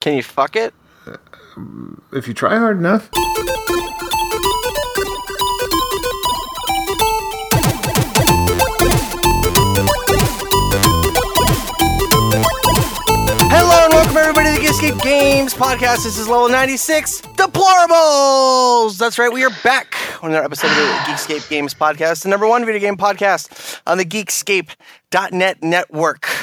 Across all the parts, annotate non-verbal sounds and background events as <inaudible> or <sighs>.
Can you fuck it? If you try hard enough. Hello and welcome everybody to the Geekscape Games podcast. This is level 96, Deplorables! That's right, we are back on another episode of the Geekscape Games podcast, the number one video game podcast on the Geekscape.net network.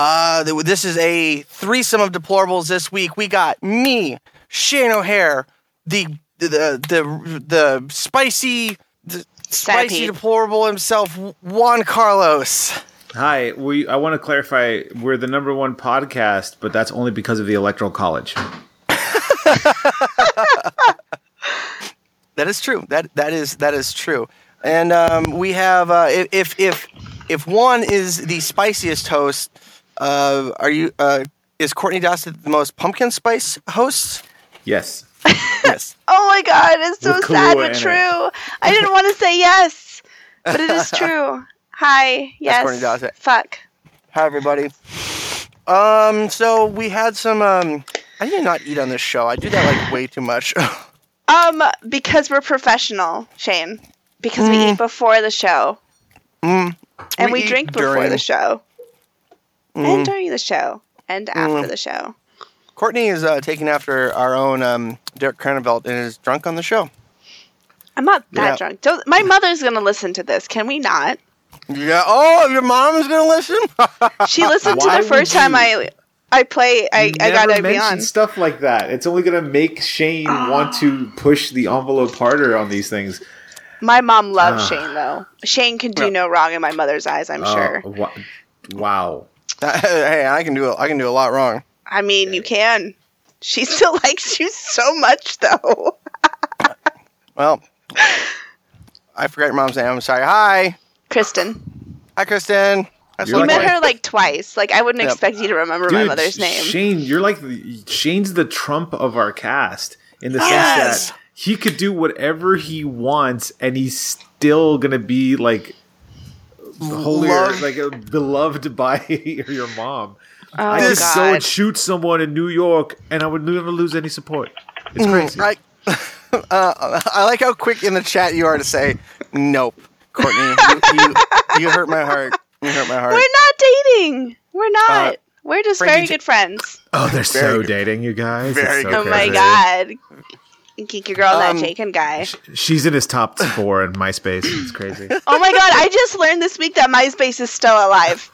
Uh, this is a threesome of Deplorables this week. We got me, Shane O'Hare, the the the the spicy the spicy deplorable himself, Juan Carlos. Hi, we. I want to clarify. We're the number one podcast, but that's only because of the Electoral College. That is true. That that is that is true. And um, we have uh, if- if if if one is the spiciest host, uh, are you? Uh, is Courtney Dawson the most pumpkin spice host? Yes. Yes. <laughs> Oh my god, it's so With sad but in it. true. I didn't want to say yes, but it is <laughs> true. Hi, yes. Courtney Dawson. Fuck. Hi everybody. Um. So we had some. Um. I did not eat on this show. I do that like way too much. <laughs> Um, because we're professional, Shane. Because we eat before the show. And We we, drink before during. the show. And during the show. And after the show. Courtney is uh, taking after our own um, Derek Cranevelt and is drunk on the show. I'm not that Yeah. drunk. Don't, my mother's gonna listen to this. Can we not? Yeah. Oh, your mom's gonna listen. <laughs> She listened to Why the first time? I I play I, I never gotta be on. stuff like that. It's only gonna make Shane want to push the envelope harder on these things. My mom loves Ah. Shane though. Shane can do Yeah. no wrong in my mother's eyes, I'm sure. Uh, wa- wow. <laughs> hey, I can do. I can do a lot wrong. I mean, you can. She still <laughs> likes you so much though. <laughs> Well, I forgot your mom's name. I'm sorry. Hi. Kristen. Hi, Kristen. That's You're You my like met her like twice. Like I wouldn't Yep. expect you to remember my mother's name. Shane, you're like the, Shane's the Trump of our cast in the Yes! sense that he could do whatever he wants and he's still gonna be like holier, Loved. like uh, beloved by <laughs> your mom. oh I could god. go and shoot someone in New York and I would never lose any support. It's crazy. I, <laughs> uh, I like how quick in the chat you are to say, "Nope, Courtney, you, you, you hurt my heart. You hurt my heart." We're not dating. We're not. Uh, We're just very J- good friends. Oh, they're Very so good. dating, you guys. Very It's so Oh my god. Geek your girl, Um, that Jacob guy. She's in his top <laughs> four in MySpace. It's crazy. Oh my god, I just learned this week that MySpace is still alive.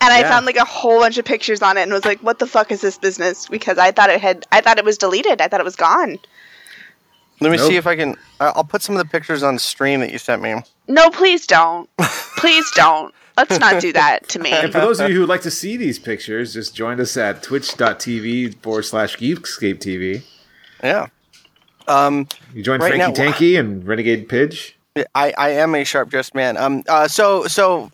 And I Yeah. found like a whole bunch of pictures on it and was like, what the fuck is this business? Because I thought it had I thought it was deleted. I thought it was gone. Let me Nope. see if I can. I- I'll put some of the pictures on stream that you sent me. No, please don't. Please don't. Let's not do that to me. And for those of you who would like to see these pictures, just join us at twitch.tv forward slash Geekscape TV. Yeah. Um, You joined Right Frankie now- Tanky and Renegade Pidge. I, I am a sharp dressed man. Um, uh, so so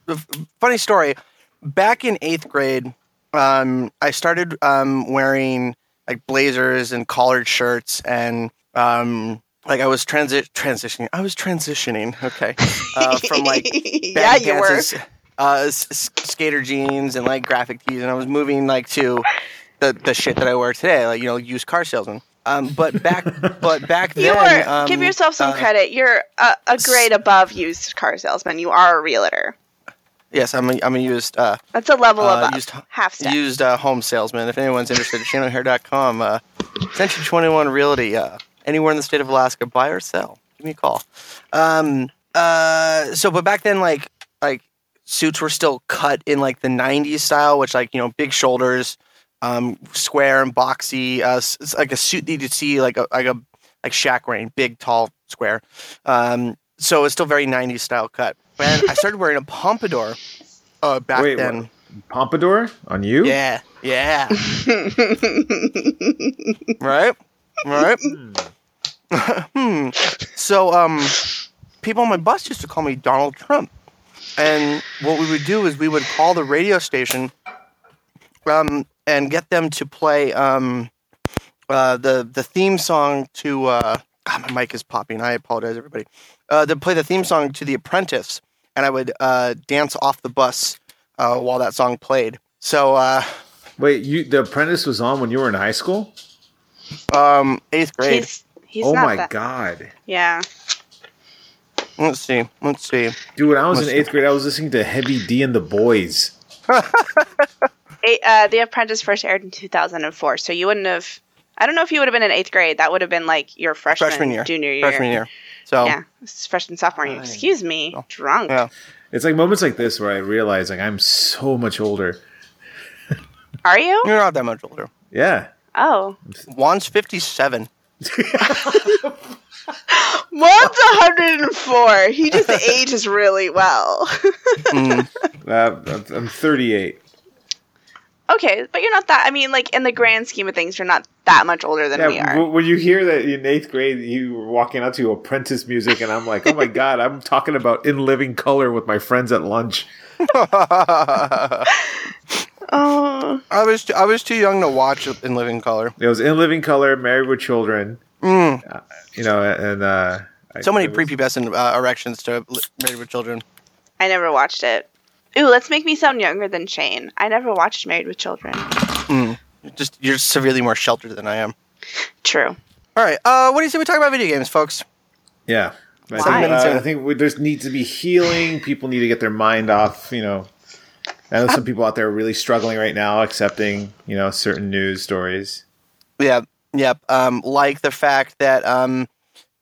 funny story. Back in eighth grade, um, I started um, wearing like blazers and collared shirts and um, like I was transi- transitioning. I was transitioning. Okay, uh, from like <laughs> yeah, baggy you were. uh, s- s- skater jeans and like graphic tees, and I was moving like to the the shit that I wear today, like you know, used car salesman. Um, but back, <laughs> but back You then, are. um, give yourself some uh, credit. You're a, a grade above used car salesman. You are a realtor. Yes, I'm a, I'm a used uh, That's a level Uh, above. used- Half step. used uh, home salesman. If anyone's interested, shannonhair.com. Uh, Century 21 Realty. Uh, anywhere in the state of Alaska, buy or sell. Give me a call. Um, uh, so, but back then, like, like suits were still cut in like the 90s style, which like, you know, big shoulders, um, square and boxy, uh, like a suit that you'd see like a, like a, like Shaq wearing, big, tall, square. Um, so it's still very 90s style cut. And I started wearing a pompadour uh, back Wait, then. what? Pompadour on you? Yeah, yeah. <laughs> right, right. <laughs> hmm. So, um, people on my bus used to call me Donald Trump, and what we would do is we would call the radio station, um, and get them to play um, uh, the the theme song to. Uh, God, my mic is popping. I apologize, everybody. Uh, to play the theme song to The Apprentice, and I would uh, dance off the bus uh, while that song played. So, uh, Wait, you The Apprentice was on when you were in high school? Um, eighth grade. He's he's oh not my that. god. Yeah. Let's see. Let's see. Dude, when I was Must- in eighth grade, I was listening to Heavy D and the Boys. <laughs> Eight, uh, the Apprentice first aired in 2004, so you wouldn't have. I don't know if you would have been in eighth grade. That would have been like your freshman, Freshman year. junior year. Freshman year. So Yeah, it's freshman, sophomore year. Excuse me, drunk. Yeah. It's like moments like this where I realize like I'm so much older. Are you? you're not that much older. Yeah. Oh, Juan's 57. <laughs> one's 104. He just <laughs> ages really well. <laughs> Mm. Uh, I'm 38. Okay, but you're not that. I mean, like in the grand scheme of things, you're not that much older than we are. w- when you hear that in eighth grade you were walking out to apprentice music, and I'm like, oh my <laughs> god, I'm talking about in living color with my friends at lunch. <laughs> I oh, was I was too young to watch in living color. It was in living color, married with children. Mm. Uh, you know, and uh, I- So many it was- prepubescent uh, erections to Married with Children. I never watched it. Ooh, let's make me sound younger than Shane. I never watched Married with Children. Just you're severely more sheltered than I am. True. All right. Uh, what do you say we talk about video games, folks? Yeah. I think, uh, I think we, there's needs to be healing. People need to get their mind off. You know, I know some people out there are really struggling right now accepting you know certain news stories. Yeah. Yep. Um, like the fact that um,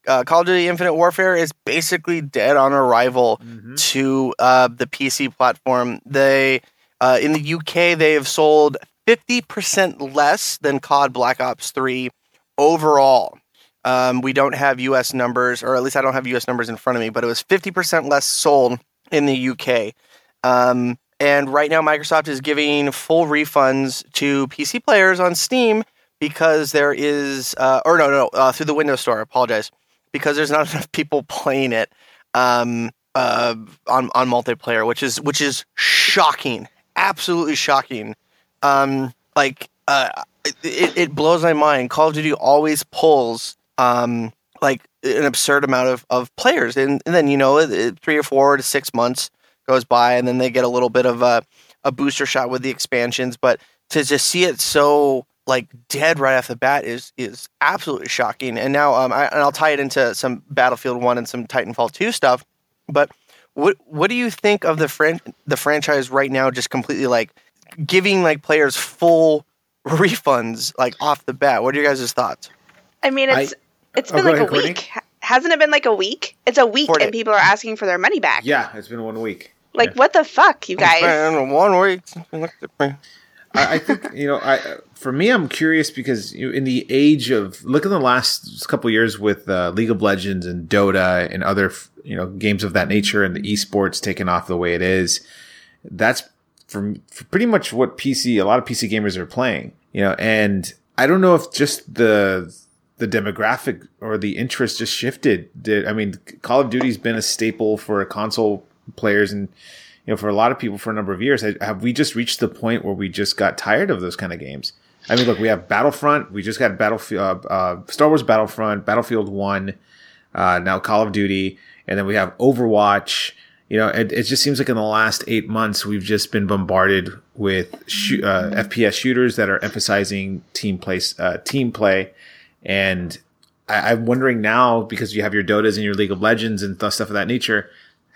uh, Call of Duty Infinite Warfare is basically dead on arrival to uh, the PC platform. They uh, in the UK they have sold fifty percent less than COD Black Ops Three overall. Um, we don't have U.S. numbers, or at least I don't have U.S. numbers in front of me, but it was fifty percent less sold in the UK. Um, and right now, Microsoft is giving full refunds to PC players on Steam because there is, uh, or no, no, uh, through the Windows Store. I apologize because there's not <laughs> enough people playing it um, uh, on on multiplayer, which is which is shocking, absolutely shocking. Um, like uh, it, it blows my mind. Call of Duty always pulls um, like an absurd amount of, of players, and, and then you know it- it- three or four to six months goes by, and then they get a little bit of a a booster shot with the expansions. But to just see it so like dead right off the bat is is absolutely shocking. And now um, I, and I'll tie it into some Battlefield One and some Titanfall Two stuff. But what what do you think of the fran- the franchise right now? Just completely like giving like players full refunds like off the bat. What are your guys' thoughts? I mean, it's it's Oh, been go like ahead, a Courtney. week. Hasn't it been like a week? It's a week, Four and people are asking for their money back. Yeah, it's been one week. Like, Yeah. what the fuck, you guys? Man, one week. I, I think you know. I for me, I'm curious because you know, in the age of look at the last couple years with uh, League of Legends and Dota and other you know games of that nature and the esports taking off the way it is. That's for, for pretty much what PC a lot of PC gamers are playing. You know, and I don't know if just the the demographic or the interest just shifted. Did I mean Call of Duty's been a staple for console players and you know for a lot of people for a number of years. Have we just reached the point where we just got tired of those kind of games? I mean, look, we have Battlefront. We just got Battlefield, uh, uh, Star Wars Battlefront, Battlefield One, uh, now Call of Duty, and then we have Overwatch. You know, it, it just seems like in the last eight months we've just been bombarded with shoo- uh, FPS shooters that are emphasizing team play, uh, team play, and I, I'm wondering now because you have your Dotas and your League of Legends and stuff of that nature,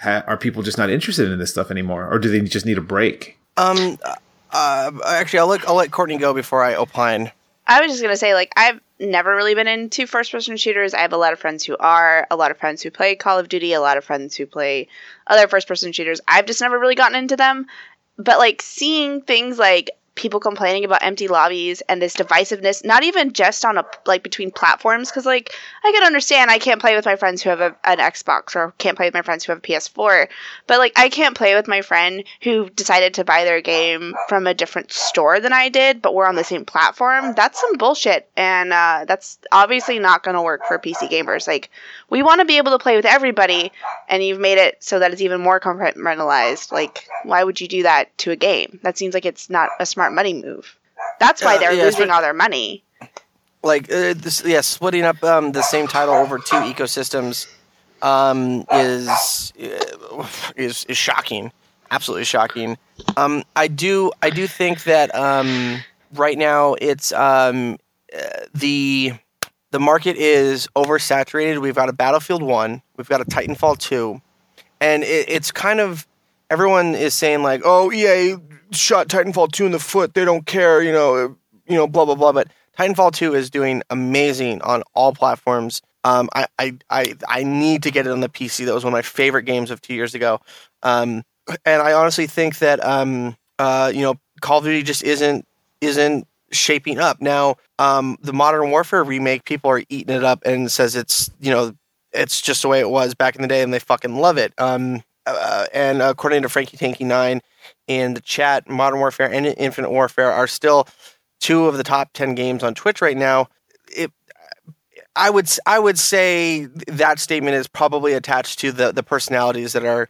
ha- are people just not interested in this stuff anymore, or do they just need a break? Um, uh, actually, I'll let I'll let Courtney go before I opine. I was just gonna say, like, I've never really been into first-person shooters. I have a lot of friends who are, a lot of friends who play Call of Duty, a lot of friends who play other first-person shooters. I've just never really gotten into them. But like seeing things like people complaining about empty lobbies and this divisiveness, not even just on a like between platforms, because like I can understand I can't play with my friends who have a, an Xbox or can't play with my friends who have a PS4, but like I can't play with my friend who decided to buy their game from a different store than I did, but we're on the same platform. That's some bullshit, and uh, that's obviously not going to work for PC gamers. Like we want to be able to play with everybody, and you've made it so that it's even more compartmentalized. Like why would you do that to a game? That seems like it's not a smart money move. That's why Uh, they're yeah, losing all their money. Like uh, this, yeah, splitting up um, the same title over two ecosystems um, is uh, is is shocking. absolutely shocking. Um, I do I do think that um, right now it's um, uh, the the market is oversaturated. We've got a Battlefield One, we've got a Titanfall Two, and it, it's kind of everyone is saying like, "Oh, EA shot Titanfall Two in the foot. They don't care," you know, you know, blah blah blah. But Titanfall Two is doing amazing on all platforms. Um, I, I I I need to get it on the PC. That was one of my favorite games of two years ago. Um, and I honestly think that um, uh, you know, Call of Duty just isn't isn't shaping up now. Um, the Modern Warfare remake, people are eating it up and says it's you know it's just the way it was back in the day, and they fucking love it. Um, uh, and according to Frankie Tanky Nine in the chat, Modern Warfare and Infinite Warfare are still two of the top ten games on Twitch right now. It, I would I would say that statement is probably attached to the the personalities that are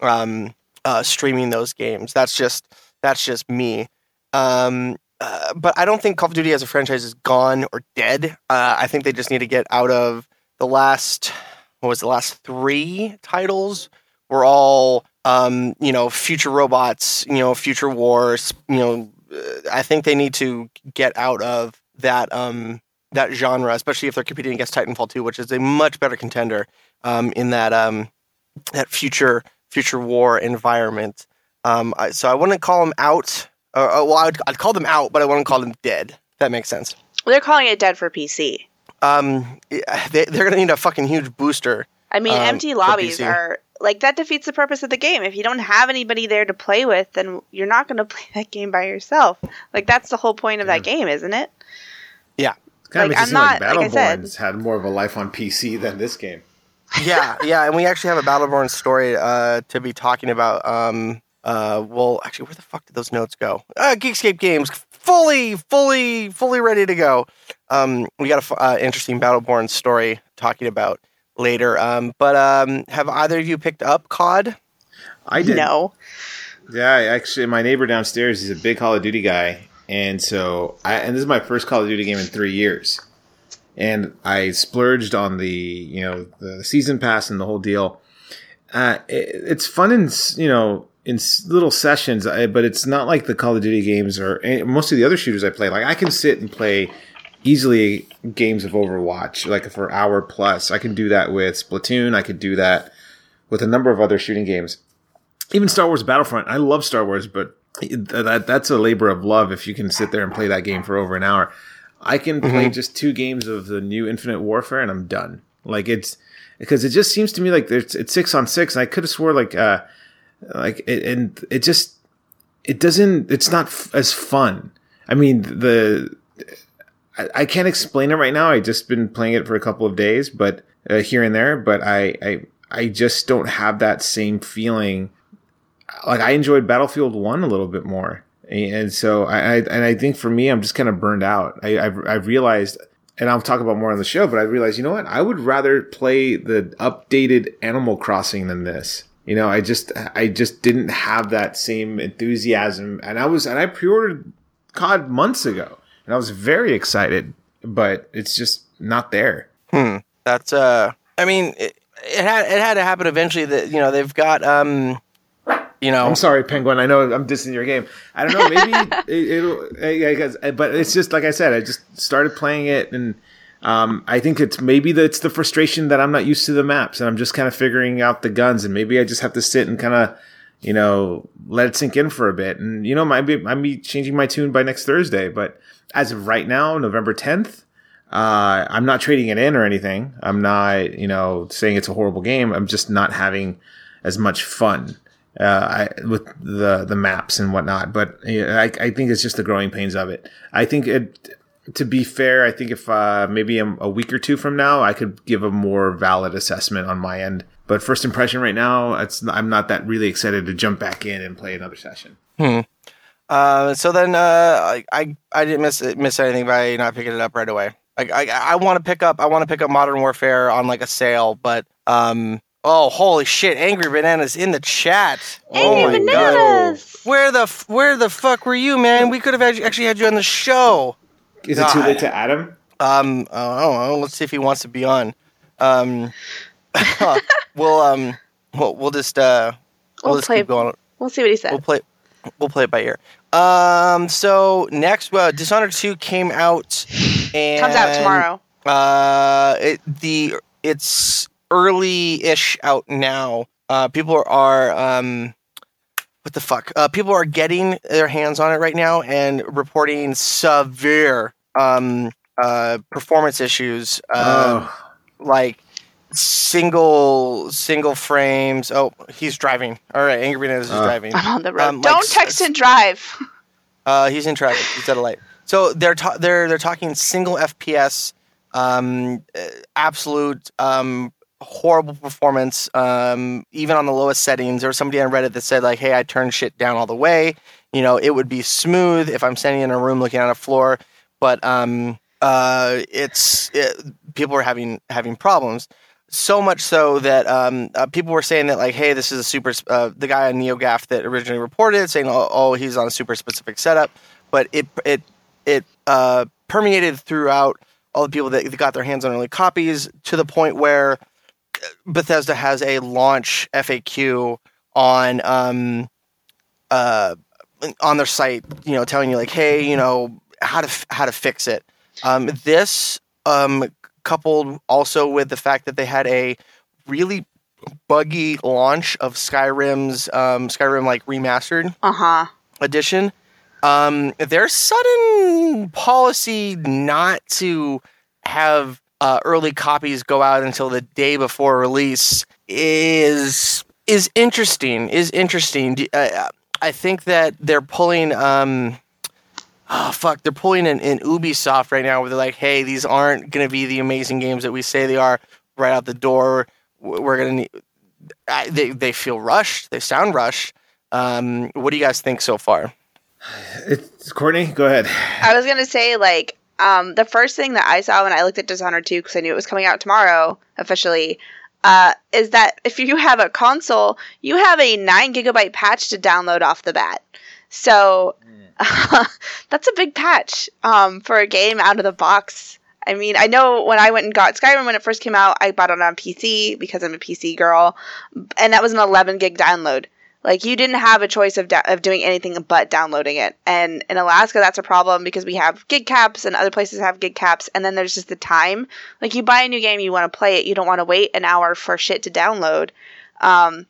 um, uh, streaming those games. That's just that's just me. Um, uh, but I don't think Call of Duty as a franchise is gone or dead. Uh, I think they just need to get out of the last what was the last three titles were all um, you know future robots, you know future wars. You know, uh, I think they need to get out of that um, that genre, especially if they're competing against Titanfall 2, which is a much better contender um, in that um, that future future war environment. Um, I, so I wouldn't call them out. Uh, well, I'd, I'd, call them out, but I wouldn't call them dead. If that makes sense. They're calling it dead for PC. Um, they, they're gonna need a fucking huge booster. I mean, um, empty lobbies are like that defeats the purpose of the game. If you don't have anybody there to play with, then you're not going <laughs> to play that game by yourself. Like that's the whole point of that game, isn't it? Yeah. Kind like, of makes it seem like Battleborn's like had more of a life on PC than this game. <laughs> yeah, yeah, and we actually have a Battleborn story uh, to be talking about. Um, uh, well, actually, where the fuck did those notes go? Uh, Geekscape Games, fully, fully, fully ready to go. Um, we got an uh, interesting Battleborn story talking about later. Um, but um, have either of you picked up COD? I did. No. Yeah, actually, my neighbor downstairs, is a big Call of Duty guy, and so I and this is my first Call of Duty game in three years, and I splurged on the you know the season pass and the whole deal. Uh, it, it's fun in you know in little sessions, but it's not like the Call of Duty games or most of the other shooters I play. Like I can sit and play easily games of Overwatch, like for hour plus. I can do that with Splatoon. I could do that with a number of other shooting games. Even Star Wars Battlefront. I love Star Wars, but that that's a labor of love if you can sit there and play that game for over an hour. I can play mm-hmm. just two games of the new Infinite Warfare and I'm done. Like it's because it just seems to me like there's it's six on six, and I could have swore like uh like it, and it just it doesn't it's not f- as fun. I mean the I, I, can't explain it right now. I just been playing it for a couple of days, but uh, here and there. But I, I I just don't have that same feeling. Like I enjoyed Battlefield One a little bit more, and so I, I and I think for me, I'm just kind of burned out. I I've, I've realized and I'll talk about more on the show, but I realized, you know what? I would rather play the updated Animal Crossing than this. You know, I just I just didn't have that same enthusiasm, and I was and I pre-ordered COD months ago, and I was very excited, but it's just not there. Hmm. That's uh. I mean, it, it had it had to happen eventually. That you know they've got um. You know, I'm sorry, Penguin. I know I'm dissing your game. I don't know. Maybe <laughs> it, will guess, but it's just like I said. I just started playing it, and um, I think it's maybe that's the frustration that I'm not used to the maps, and I'm just kind of figuring out the guns, and maybe I just have to sit and kind of you know, let it sink in for a bit. And, you know, might be, might be changing my tune by next Thursday. But as of right now, November 10th, uh, I'm not trading it in or anything. I'm not, you know, saying it's a horrible game. I'm just not having as much fun. Uh, I, with the the maps and whatnot, but I, I think it's just the growing pains of it. I think it, to be fair, I think if uh, maybe a, a, week or two from now, I could give a more valid assessment on my end. But first impression right now, it's I'm not that really excited to jump back in and play another session. Hmm. Uh, so then uh, I, I didn't miss miss anything by not picking it up right away. Like I I want to pick up I want to pick up Modern Warfare on like a sale, but um oh holy shit, Angry Bananas in the chat. Angry oh my Bananas. god, where the where the fuck were you, man? We could have actually had you on the show. Is it too late to add him? Um, I don't know. Let's see if he wants to be on. Um, <laughs> we'll um, we'll, we'll just uh, we'll, we'll just play, keep going. We'll see what he says. We'll play. We'll play it by ear. Um. So next, uh, Dishonored Two came out. And, Comes out tomorrow. Uh, it, the it's early-ish out now. Uh, people are um, what the fuck? Uh, people are getting their hands on it right now and reporting severe um uh performance issues. Uh, oh, like single single frames. Oh, he's driving. All right, Angry Bananas is Uh. driving. I'm on the road. Um, like Don't s- text and drive. <laughs> Uh, he's in traffic. He's at a light. So they're ta- they're they're talking single FPS, um, uh, absolute um, horrible performance. Um, even on the lowest settings, there was somebody on Reddit that said like, "Hey, I turned shit down all the way. You know, it would be smooth if I'm standing in a room looking at a floor, but um, uh, it's it, people are having having problems." So much so that um, uh, people were saying that like, hey, this is a super. Uh, the guy on NeoGaf that originally reported saying, oh, oh, he's on a super specific setup, but it it it uh, permeated throughout all the people that got their hands on early copies to the point where Bethesda has a launch FAQ on um, uh, on their site, you know, telling you like, hey, you know, how to f- how to fix it. Um, this um, coupled also with the fact that they had a really buggy launch of Skyrim's um, Skyrim like remastered Uh huh. edition. Um, their sudden policy not to have uh, early copies go out until the day before release is is interesting. Is interesting. Uh, I think that they're pulling. Um, oh fuck! They're pulling in, in Ubisoft right now, where they're like, "Hey, these aren't going to be the amazing games that we say they are right out the door. We're going to need." I, they they feel rushed. They sound rushed. Um, what do you guys think so far? it's Courtney. Go ahead. I was gonna say like um, the first thing that I saw when I looked at Dishonored 2 because I knew it was coming out tomorrow officially uh, is that if you have a console, you have a nine gigabyte patch to download off the bat. So <laughs> that's a big patch um, for a game out of the box. I mean, I know when I went and got Skyrim when it first came out, I bought it on PC because I'm a PC girl, and that was an 11 gig download. Like you didn't have a choice of da- of doing anything but downloading it. And in Alaska, that's a problem because we have gig caps, and other places have gig caps. And then there's just the time. Like you buy a new game, you want to play it, you don't want to wait an hour for shit to download. Um,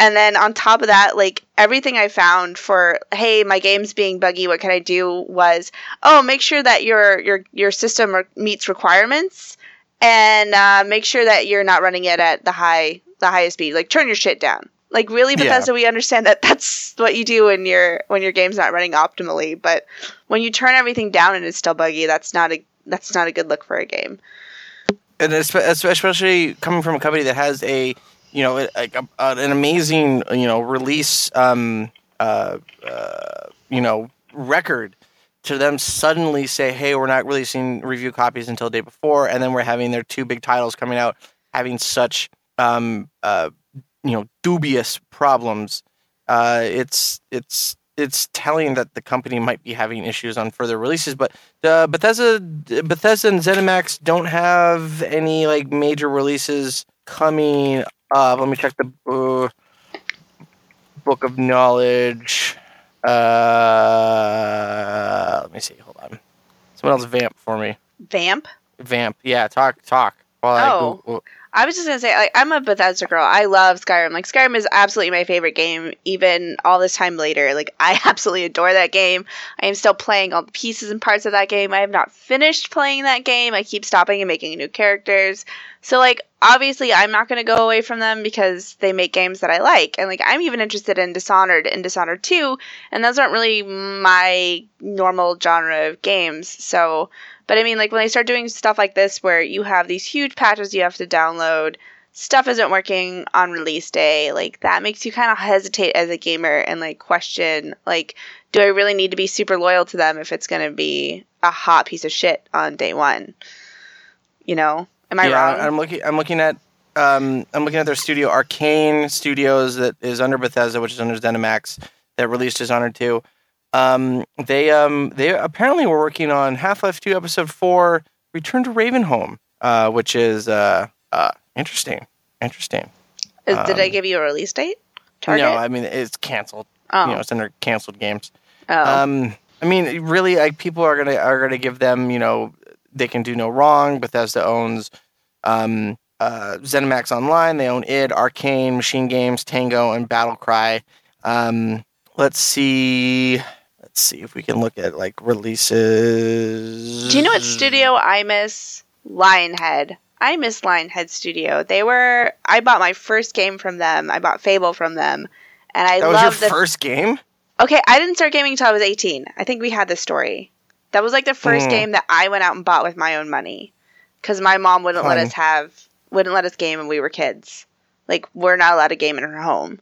and then on top of that, like everything I found for hey, my game's being buggy, what can I do? Was oh, make sure that your your your system re- meets requirements, and uh, make sure that you're not running it at the high the highest speed. Like turn your shit down. Like really, Yeah. Bethesda, we understand that that's what you do when your when your game's not running optimally. But when you turn everything down and it's still buggy, that's not a that's not a good look for a game. and especially coming from a company that has a you know like a, an amazing you know release um uh, uh you know record to them suddenly say hey we're not releasing review copies until the day before and then we're having their two big titles coming out having such um uh you know dubious problems. Uh it's it's it's telling that the company might be having issues on further releases but Bethesda, Bethesda and ZeniMax don't have any like major releases coming up. Let me check the uh, book of knowledge. Uh, let me see. Hold on. Someone else vamp for me. Vamp. Vamp. Yeah, talk, talk. While I Oh. Google- I was just gonna say, like, I'm a Bethesda girl. I love Skyrim. Like, Skyrim is absolutely my favorite game, even all this time later. Like, I <laughs> absolutely adore that game. I am still playing all the pieces and parts of that game. I have not finished playing that game. I keep stopping and making new characters. So, like, obviously, I'm not gonna go away from them because they make games that I like. And, like, I'm even interested in Dishonored and Dishonored 2, and those aren't really my normal genre of games. So, but I mean, like when they start doing stuff like this, where you have these huge patches you have to download, stuff isn't working on release day, like that makes you kind of hesitate as a gamer and like question, like, do I really need to be super loyal to them if it's going to be a hot piece of shit on day one? You know, am I yeah, wrong? I'm looking. I'm looking at. Um, I'm looking at their studio, Arcane Studios, that is under Bethesda, which is under ZeniMax, that released Dishonored 2. Um, they um, they apparently were working on Half Life 2 Episode 4, Return to Ravenholm, uh, which is uh, uh, interesting. Interesting. Is, did I um, give you a release date? Target. No, I mean it's canceled. oh. You know, it's under canceled games. oh. Um, I mean, really, like people are gonna are gonna give them, you know, they can do no wrong. Bethesda owns um, uh, ZeniMax Online. They own id, Arcane, Machine Games, Tango, and Battlecry. Um, let's see. Let's see if we can look at like releases. Do you know what studio I miss? Lionhead. I miss Lionhead Studio. They were. I bought my first game from them. I bought Fable from them, and I That was your love the. first game. okay, I didn't start gaming until I was eighteen. I think we had this story. That was like the first Mm. game that I went out and bought with my own money, because my mom wouldn't let us have, wouldn't let us game when we were kids. Like we're not allowed to game in her home.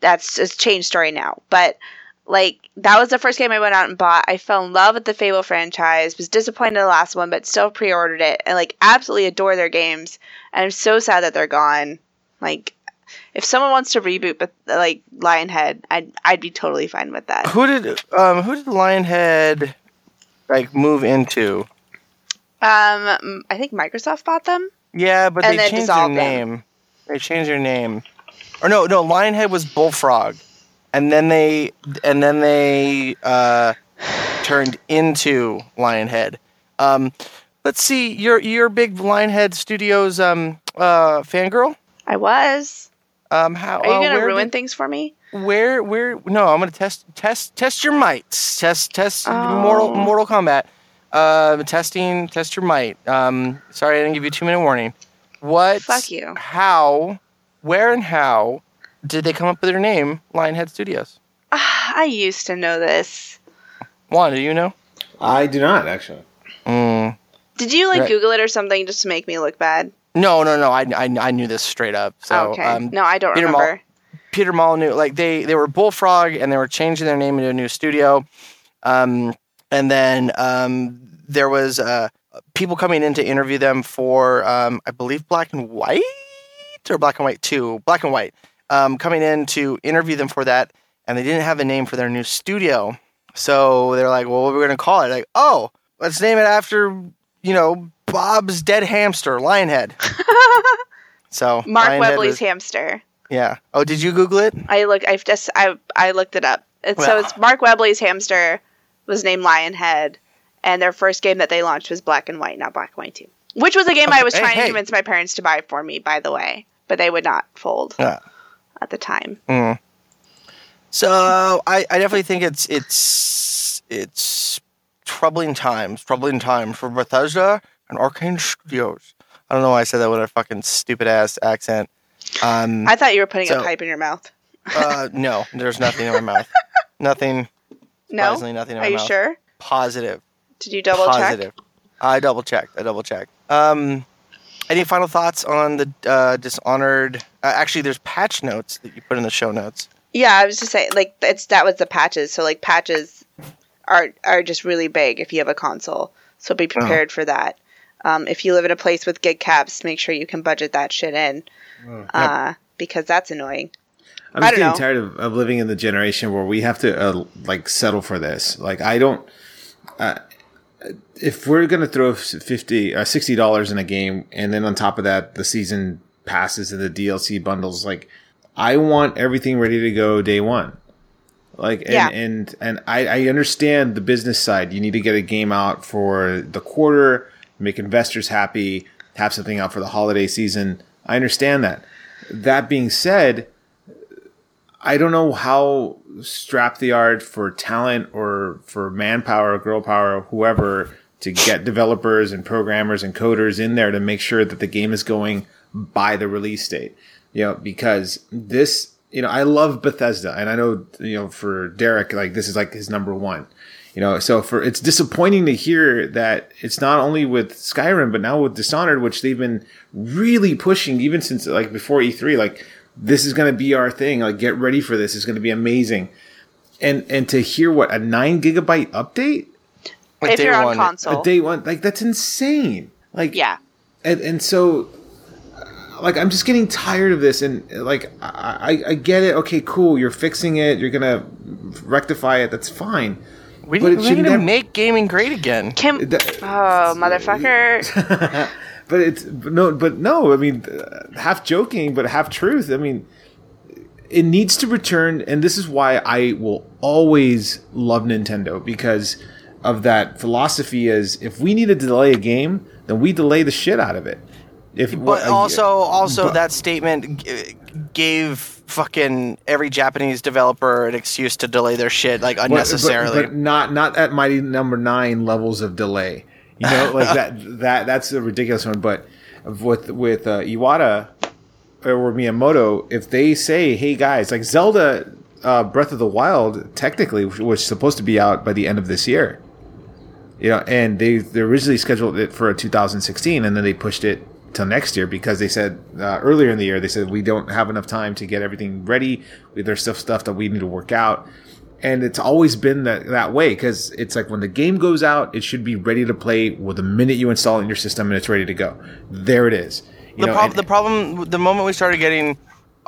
That's a changed story now, but like that was the first game I went out and bought. I fell in love with the Fable franchise. Was disappointed in the last one, but still pre-ordered it and like absolutely adore their games. And I'm so sad that they're gone. Like if someone wants to reboot, but like Lionhead, I'd I'd be totally fine with that. Who did um who did Lionhead like move into? Um, I think Microsoft bought them. Yeah, but And they changed their dissolved them. name. They changed their name. Or no, no, Lionhead was Bullfrog. And then they and then they uh turned into Lionhead. Um let's see, you're you're big Lionhead Studios um uh fangirl? I was. Um how Are you uh, gonna where ruin did- things for me? where where no i'm gonna test test test your might test test Oh. mortal Mortal Kombat uh testing test your might um sorry i didn't give you two minute warning what Fuck you. how where and how did they come up with their name lionhead studios Ah, I used to know this. Juan, do you know I do not actually. mm. Did you like Right. Google it or something just to make me look bad? no no no I, I, I knew this straight up so okay. um, no, I don't Peter Mal- remember. Peter Molyneux, like they they were Bullfrog and they were changing their name into a new studio, um, and then um, there was uh, people coming in to interview them for um, I believe Black and White or Black and White Two, Black and White, um, coming in to interview them for that, and they didn't have a name for their new studio, so they're like, well, what are we gonna call it? Like, oh, let's name it after you know Bob's dead hamster, Lionhead. <laughs> So Mark Lionhead Webley's was- hamster. yeah. Oh, did you Google it? I look. I've just. I I looked it up. It's, so it's Mark Webley's hamster was named Lionhead, and their first game that they launched was Black and White, not Black and White Two, which was a game I was Okay, trying hey. to convince my parents to buy for me. By the way, but they would not fold Yeah. At the time. Mm. So I, I definitely think it's it's it's troubling times, troubling times for Bethesda and Arcane Studios. I don't know why I said that with a fucking stupid ass accent. Um, I thought you were putting So- a pipe in your mouth. uh, no, there's nothing in my mouth. <laughs> Nothing. No, nothing in are you mouth. sure? Positive. Did you double check? Positive. I double checked. I double checked. Um, any final thoughts on the uh, Dishonored? Uh, actually, there's patch notes that you put in the show notes. Yeah, I was just saying, like it's that was the patches. So like patches are are just really big if you have a console. So be prepared for that. Um, if you live in a place with gig caps, make sure you can budget that shit in, uh, because that's annoying. I'm just don't getting tired of, of living in the generation where we have to uh, like settle for this. Like I don't. Uh, if we're gonna throw fifty, uh, sixty dollars in a game, and then on top of that, the season passes and the DLC bundles, like I want everything ready to go day one. Like and Yeah. and, and I, I understand the business side. You need to get a game out for the quarter, make investors happy, have something out for the holiday season. I understand that. That being said, I don't know how strapped they are for talent or for manpower, or girl power, whoever to get developers and programmers and coders in there to make sure that the game is going by the release date. You know, because this, you know, I love Bethesda and I know, you know, for Derek, like this is like his number one. You know, so for it's disappointing to hear that it's not only with Skyrim, but now with Dishonored, which they've been really pushing even since like before E3, like this is going to be our thing. Like get ready for this. It's going to be amazing. And and to hear what a nine gigabyte update if day you're on one. console, a day one, like that's insane. Like yeah, and and so like I'm just getting tired of this and like I, I I get it okay cool you're fixing it you're gonna rectify it that's fine We But need, it we should need to never- make gaming great again. Kim. That- Oh, motherfucker! <laughs> but it's but no but no I mean uh, half joking but half truth I mean it needs to return, and this is why I will always love Nintendo because of that philosophy. Is if we need to delay a game, then we delay the shit out of it. If But what- also, also but- that statement g- gave fucking every Japanese developer an excuse to delay their shit like unnecessarily. but, but not not at mighty number nine levels of delay. You know, like <laughs> that that that's a ridiculous one. But with with uh, Iwata or Miyamoto, if they say, "Hey guys, like Zelda uh, Breath of the Wild, technically was supposed to be out by the end of this year," you know, and they they originally scheduled it for 2016, and then they pushed it till next year because they said uh, earlier in the year they said we don't have enough time to get everything ready. There's stuff stuff that we need to work out and it's always been that, that way because it's like when the game goes out, it should be ready to play with the minute you install it in your system and it's ready to go. There it is. You the, know, prob- and- the problem, the moment we started getting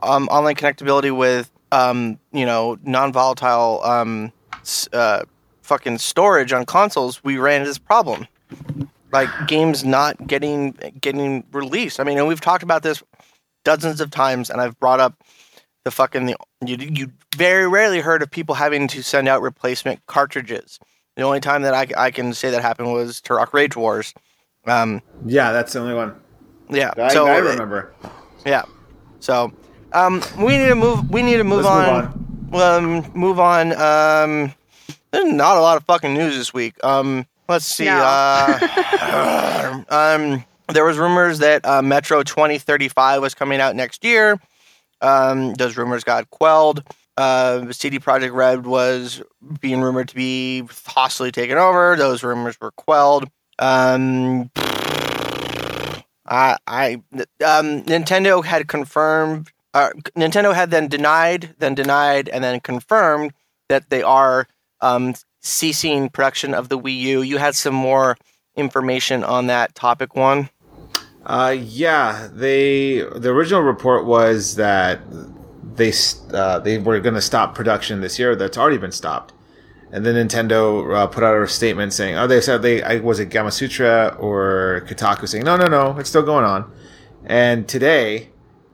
um, online connectability with, um, you know, non-volatile um, uh, fucking storage on consoles, we ran into this problem. Like games not getting getting released. I mean, and we've talked about this dozens of times, and I've brought up the fucking the, you you very rarely heard of people having to send out replacement cartridges. The only time that I, I can say that happened was Turok Rage Wars. Um, yeah, that's the only one. yeah, I, so I remember. yeah. So, um, we need to move. We need to move Let's on. Um, move on. Um, there's not a lot of fucking news this week. Um, let's see. No. Uh, <sighs> um, there was rumors that uh, Metro 2035 was coming out next year. Um, those rumors got quelled. Uh, CD Projekt Red was being rumored to be hostily taken over. Those rumors were quelled. Um, I, I, um, Nintendo had confirmed. Uh, Nintendo had then denied, then denied, and then confirmed that they are um, ceasing production of the Wii U. You had some more information on that topic one. Uh, yeah, they the original report was that they uh, they were going to stop production this year. That's already been stopped. And then Nintendo uh, put out a statement saying, "Oh, they said they I, was it Gamasutra or Kotaku saying, no, no, no, it's still going on." And today,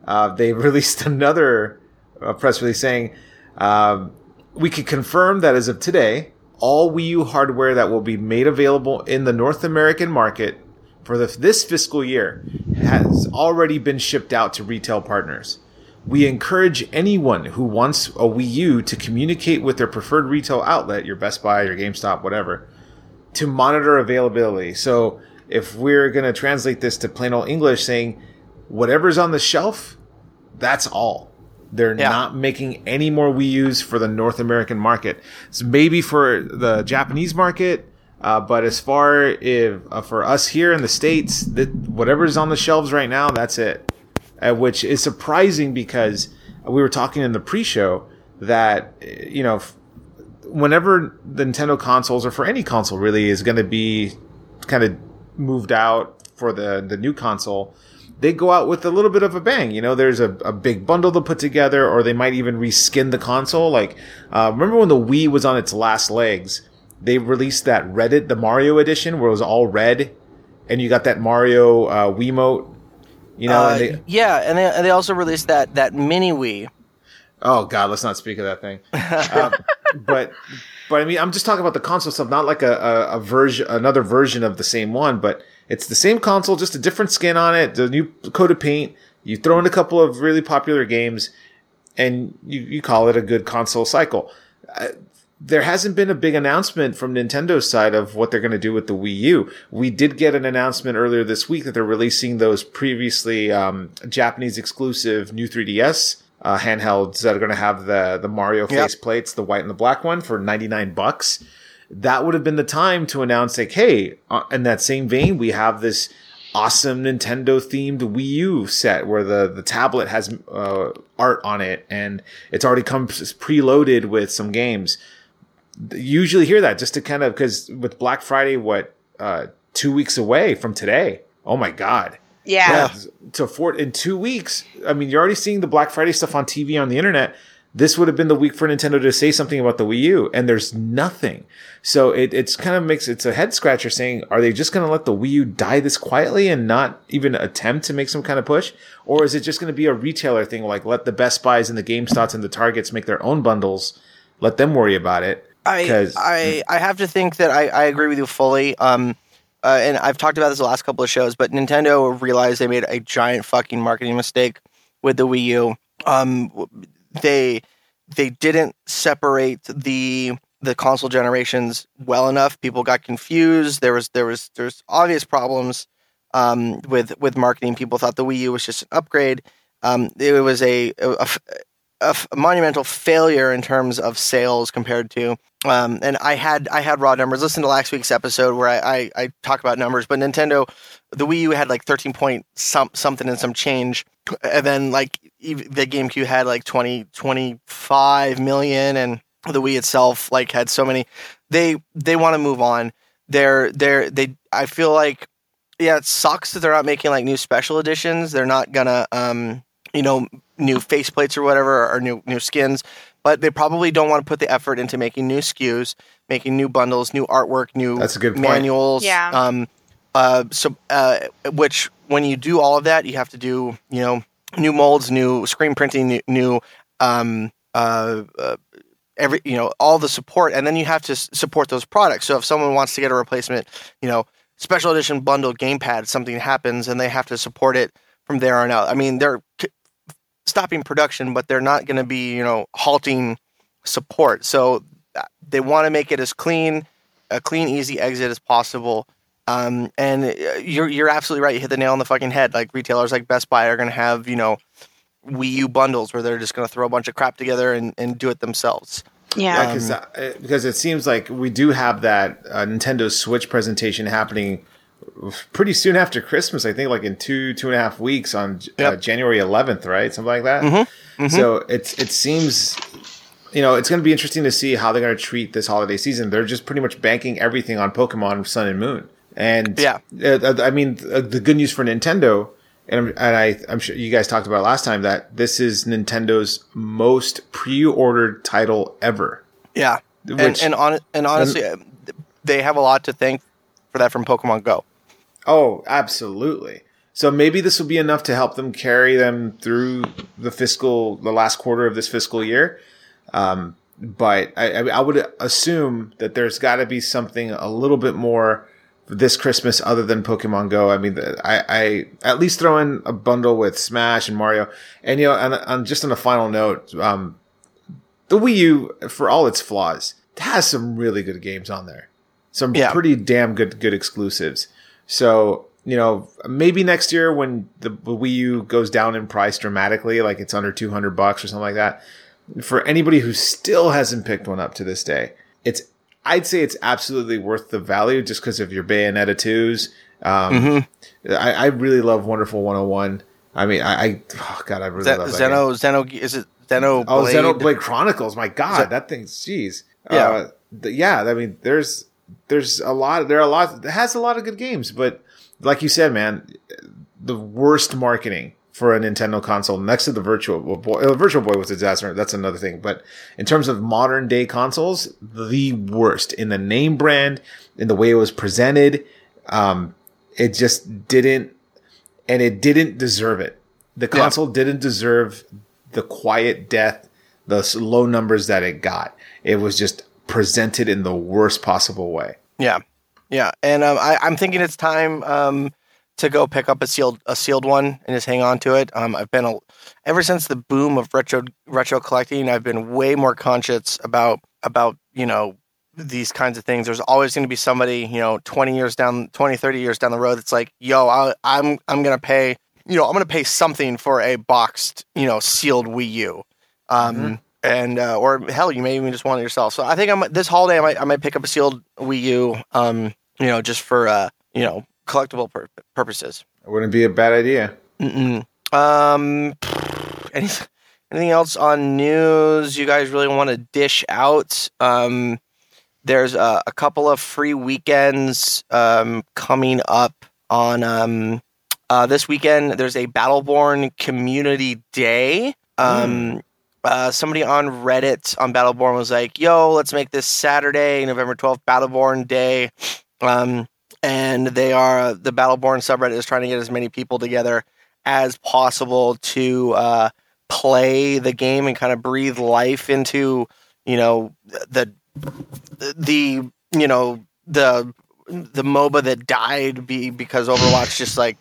uh, they <laughs> released another uh, press release saying, um, "We can confirm that as of today, all Wii U hardware that will be made available in the North American market for the, this fiscal year has already been shipped out to retail partners." We encourage anyone who wants a Wii U to communicate with their preferred retail outlet, your Best Buy, your GameStop, whatever, to monitor availability. So if we're going to translate this to plain old English, saying whatever's on the shelf, that's all. They're Yeah. not making any more Wii U's for the North American market. So maybe for the Japanese market, uh, but as far if uh, for us here in the states, that whatever's on the shelves right now, that's it uh, which is surprising because we were talking in the pre-show that you know f- whenever the Nintendo consoles or for any console really is going to be kind of moved out for the the new console they go out with a little bit of a bang you know there's a, a big bundle to put together or they might even reskin the console like uh, remember when the Wii was on its last legs they released that Reddit the Mario edition where it was all red and you got that Mario uh, Wiimote you know, Uh, and they, yeah, and they, and they also released that that mini Wii. oh god, let's not speak of that thing. um, <laughs> but but I mean, I'm just talking about the console stuff, not like a, a, a version, another version of the same one, but it's the same console, just a different skin on it, the new coat of paint. You throw in a couple of really popular games, and you, you call it a good console cycle. Uh, there hasn't been a big announcement from Nintendo's side of what they're going to do with the Wii U. We did get an announcement earlier this week that they're releasing those previously um, Japanese exclusive new 3DS uh, handhelds that are going to have the the Mario Yep. face plates, the white and the black one, for 99 bucks. That would have been the time to announce, like, hey, uh, in that same vein, we have this awesome Nintendo themed Wii U set where the, the tablet has uh, art on it and it's already come preloaded with some games you usually hear that just to kind of because with Black Friday, what uh, two weeks away from today? Oh my god! Yeah. To four in two weeks. I mean, you're already seeing the Black Friday stuff on TV on the internet. This would have been the week for Nintendo to say something about the Wii U, and there's nothing. So it it's kind of makes it's a head scratcher saying, are they just going to let the Wii U die this quietly and not even attempt to make some kind of push, or is it just going to be a retailer thing like let the Best Buys and the GameStops and the Targets make their own bundles, let them worry about it? I I I have to think that I, I agree with you fully. Um, uh, and I've talked about this the last couple of shows, but Nintendo realized they made a giant fucking marketing mistake with the Wii U. Um, they they didn't separate the the console generations well enough. People got confused. There was there was there's obvious problems um, with with marketing. People thought the Wii U was just an upgrade. Um, it was a, a, a f- a monumental failure in terms of sales compared to um, and I had I had raw numbers. Listen to last week's episode where I, I, I talk about numbers, but Nintendo, the Wii U had like thirteen point some something and some change, and then like the GameCube had like 20, 25 million, and the Wii itself like had so many. They they want to move on. They're they're they. I feel like yeah, it sucks that they're not making like new special editions. They're not gonna um you know new faceplates or whatever or new new skins but they probably don't want to put the effort into making new SKUs, making new bundles, new artwork, new That's a good point. manuals. Yeah. Um, uh, so, uh, which when you do all of that, you have to do, you know, new molds, new screen printing, new, new um, uh, uh, every, you know, all the support, and then you have to s- support those products. So, if someone wants to get a replacement, you know, special edition bundled gamepad, something happens, and they have to support it from there on out. I mean, they're c- stopping production, but they're not going to be, you know, halting support. So uh, they want to make it as clean, a clean, easy exit as possible. Um, and uh, you're you're absolutely right. You hit the nail on the fucking head. Like retailers like Best Buy are going to have, you know, Wii U bundles where they're just going to throw a bunch of crap together and, and do it themselves. Yeah. Yeah, because because it seems like we do have that uh, Nintendo Switch presentation happening pretty soon after Christmas. I think like in two two and a half weeks on uh, January 11th, right? Something like that. So it's it seems you know it's going to be interesting to see how they're going to treat this holiday season. They're just pretty much banking everything on Pokemon Sun and Moon. And Yeah. uh, I mean uh, the good news for Nintendo. And, I'm- and I, I'm sure you guys talked about last time that this is Nintendo's most pre-ordered title ever. Yeah, and Which- and, on, and honestly, uh, they have a lot to thank for that from Pokemon Go. Oh, absolutely. So maybe this will be enough to help them carry them through the fiscal, the last quarter of this fiscal year. Um, but I, I would assume that there's got to be something a little bit more this Christmas other than Pokemon Go. I mean, I, I at least throw in a bundle with Smash and Mario. And you know, and, and just on a final note, um, the Wii U, for all its flaws, has some really good games on there. Some Yeah. pretty damn good good exclusives. So you know, maybe next year when the Wii U goes down in price dramatically, like it's under two hundred bucks or something like that, for anybody who still hasn't picked one up to this day, it's I'd say it's absolutely worth the value just because of your Bayonetta twos. Um, I, I really love Wonderful One Hundred One. I mean, I, I oh god, I really Ze- love that game. Zeno, Zeno, is it Zeno? Oh, Blade? Xenoblade Chronicles. My God, Ze- that thing's jeez. Yeah. Uh, th- yeah. I mean, there's there's a lot. There are a lot. It has a lot of good games, but like you said, man, the worst marketing for a Nintendo console next to the Virtual Boy. Uh, Virtual Boy was a disaster. That's another thing. But in terms of modern day consoles, the worst in the name brand, in the way it was presented. Um, it just didn't, and it didn't deserve it. The Yeah. console didn't deserve the quiet death, the low numbers that it got. It was just presented in the worst possible way. Yeah, yeah, and um, I, I'm thinking it's time um, to go pick up a sealed a sealed one and just hang on to it. Um, I've been a, ever since the boom of retro retro collecting. I've been way more conscious about about you know these kinds of things. There's always going to be somebody you know 20 years down, 20, 30 years down the road that's like, yo, I, I'm I'm gonna pay you know I'm gonna pay something for a boxed you know sealed Wii U. Um, and uh, or hell, you may even just want it yourself. So I think I'm this holiday I might I might pick up a sealed Wii U, um, you know, just for uh, you know collectible pur- purposes. It wouldn't be a bad idea. Mm-mm. Um, <sighs> any, anything else on news you guys really want to dish out? Um, there's a, a couple of free weekends um, coming up on um, uh, this weekend. There's a Battleborn Community Day. Um, uh, somebody on Reddit on Battleborn was like, "Yo, let's make this Saturday, November twelfth, Battleborn Day." Um, and they are the Battleborn subreddit is trying to get as many people together as possible to uh, play the game and kind of breathe life into you know the the you know the the MOBA that died be, because Overwatch just like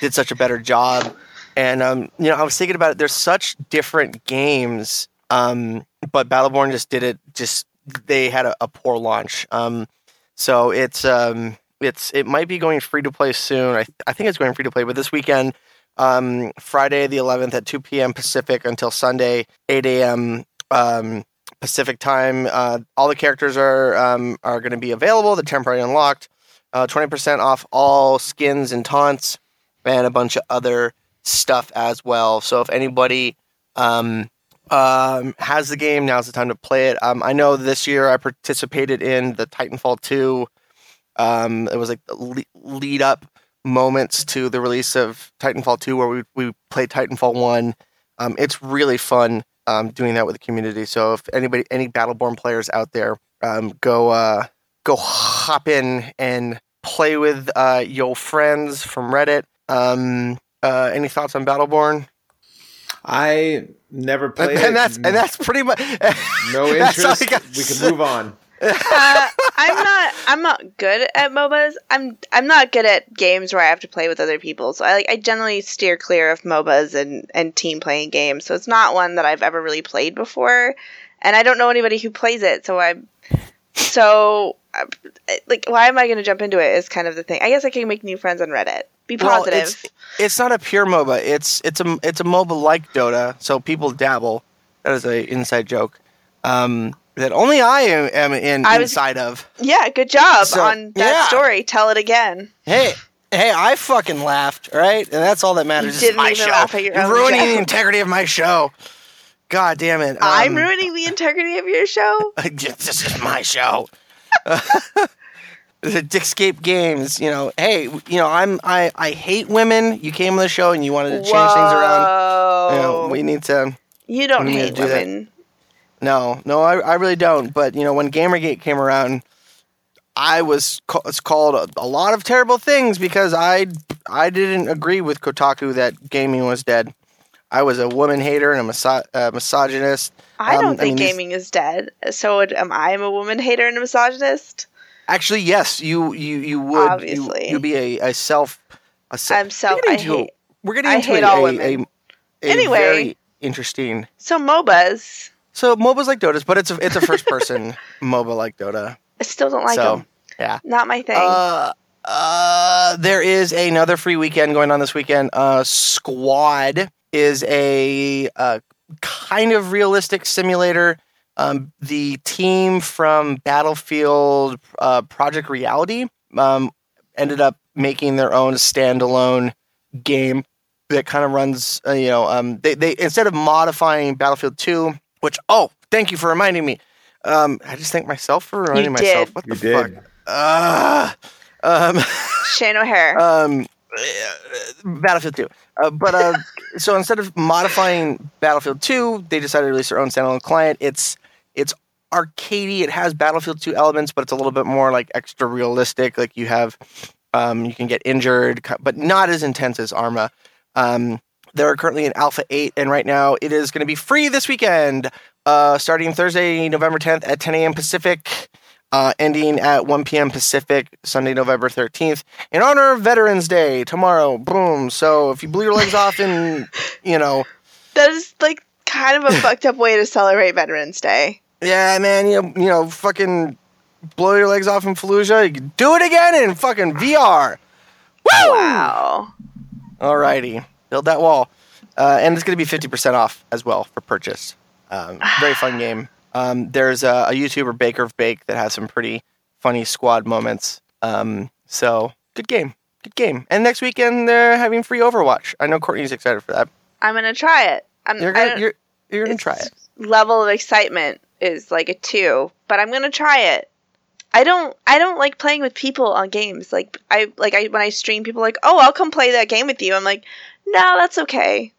did such a better job. And um, you know, I was thinking about it. There's such different games, um, but Battleborn just did it. Just they had a, a poor launch. Um, so it's um, it's it might be going free to play soon. I I think it's going free to play, but this weekend, um, Friday the 11th at 2 p.m. Pacific until Sunday 8 a.m. Um, Pacific time. Uh, all the characters are um, are going to be available. They're temporarily unlocked. Uh, twenty percent off all skins and taunts, and a bunch of other stuff as well. So if anybody um, um, has the game, now's the time to play it. Um, I know this year I participated in the Titanfall two. Um, it was like lead up moments to the release of Titanfall two, where we we played Titanfall one. Um, it's really fun um, doing that with the community. So if anybody, any Battleborn players out there, um, go uh, go hop in and play with uh, your friends from Reddit. Um, uh, any thoughts on Battleborn? I never played and it. that's and that's pretty much <laughs> no that's interest. I We can move on. uh, I'm not. I'm not good at MOBAs. I'm. I'm not good at games where I have to play with other people. So I like. I generally steer clear of MOBAs and and team playing games. So it's not one that I've ever really played before, and I don't know anybody who plays it. So I'm. So, uh, like, why am I going to jump into it? Is kind of the thing. I guess I can make new friends on Reddit. Be Well, it's- It's not a pure MOBA. It's it's a it's a MOBA like Dota. So people dabble. That is a inside joke. Um, that only I am, in, I was- inside of. yeah, good job So, on that yeah. story. Tell it again. Hey, hey, I fucking laughed, right? And that's all that matters. You didn't my even show. laugh at your You're ruining joke. the integrity of my show. God damn it. I'm Um, ruining the integrity of your show. <laughs> this is my show. <laughs> the Dickscape Games, you know, hey, you know, I'm I I hate women. You came on the show and you wanted to change things around. You know, Whoa. we need to You don't we need to hate do that. women. No, no, I, I really don't. But you know, when Gamergate came around, I was ca- it's called a, a lot of terrible things because I I didn't agree with Kotaku that gaming was dead. I was a woman hater and a miso- uh, misogynist. I Um, don't I think mean, these- gaming is dead. So am I a woman hater and a misogynist? Actually, yes, you you you would Obviously. you, you'd be a, a self. A self I'm self- we're I into- hate- We're getting I into hate a, all a- women. a- a Anyway. very interesting. So MOBAs, So MOBA's like Dota's, but it's a it's a first person <laughs> MOBA like Dota. I still don't like so them. yeah. Not my thing. Uh, uh, there is another free weekend going on this weekend. Uh, Squad is a uh, kind of realistic simulator. Um, the team from Battlefield uh, Project Reality um, ended up making their own standalone game that kind of runs. Uh, you know, um, they they instead of modifying Battlefield Two, which oh, thank you for reminding me. Um, I just thank myself for reminding myself. did. What You the did. fuck? Uh, um, Shane O'Hare. <laughs> um, Battlefield 2. Uh, but uh, so instead of modifying Battlefield 2, they decided to release their own standalone client. It's it's arcadey. It has Battlefield 2 elements, but it's a little bit more like extra realistic. Like you have, um, you can get injured, but not as intense as Arma. Um, they're currently in Alpha 8, and right now it is going to be free this weekend, uh, starting Thursday, November 10th at 10 a.m. Pacific, uh, ending at 1 p.m. Pacific, Sunday, November 13th, in honor of Veterans Day tomorrow. Boom. So if you blew your legs off in, you know, <laughs> that is like kind of a fucked up way to celebrate Veterans Day. Yeah, man, you know, you know, fucking blow your legs off in Fallujah, you can do it again in fucking VR. Woo! Wow. Alrighty, build that wall, uh, and it's going to be fifty percent off as well for purchase. Um, very fun <sighs> game. Um, there's a, a YouTuber Baker of Bake that has some pretty funny squad moments. Um, so good game, good game. And next weekend they're having free Overwatch. I know Courtney's excited for that. I'm gonna try it. I'm, You're gonna you're, you're gonna try it. Level of excitement is like a two, but I'm gonna try it. I don't. I don't like playing with people on games. Like I like I when I stream, people are like, oh, I'll come play that game with you. I'm like, no, that's okay.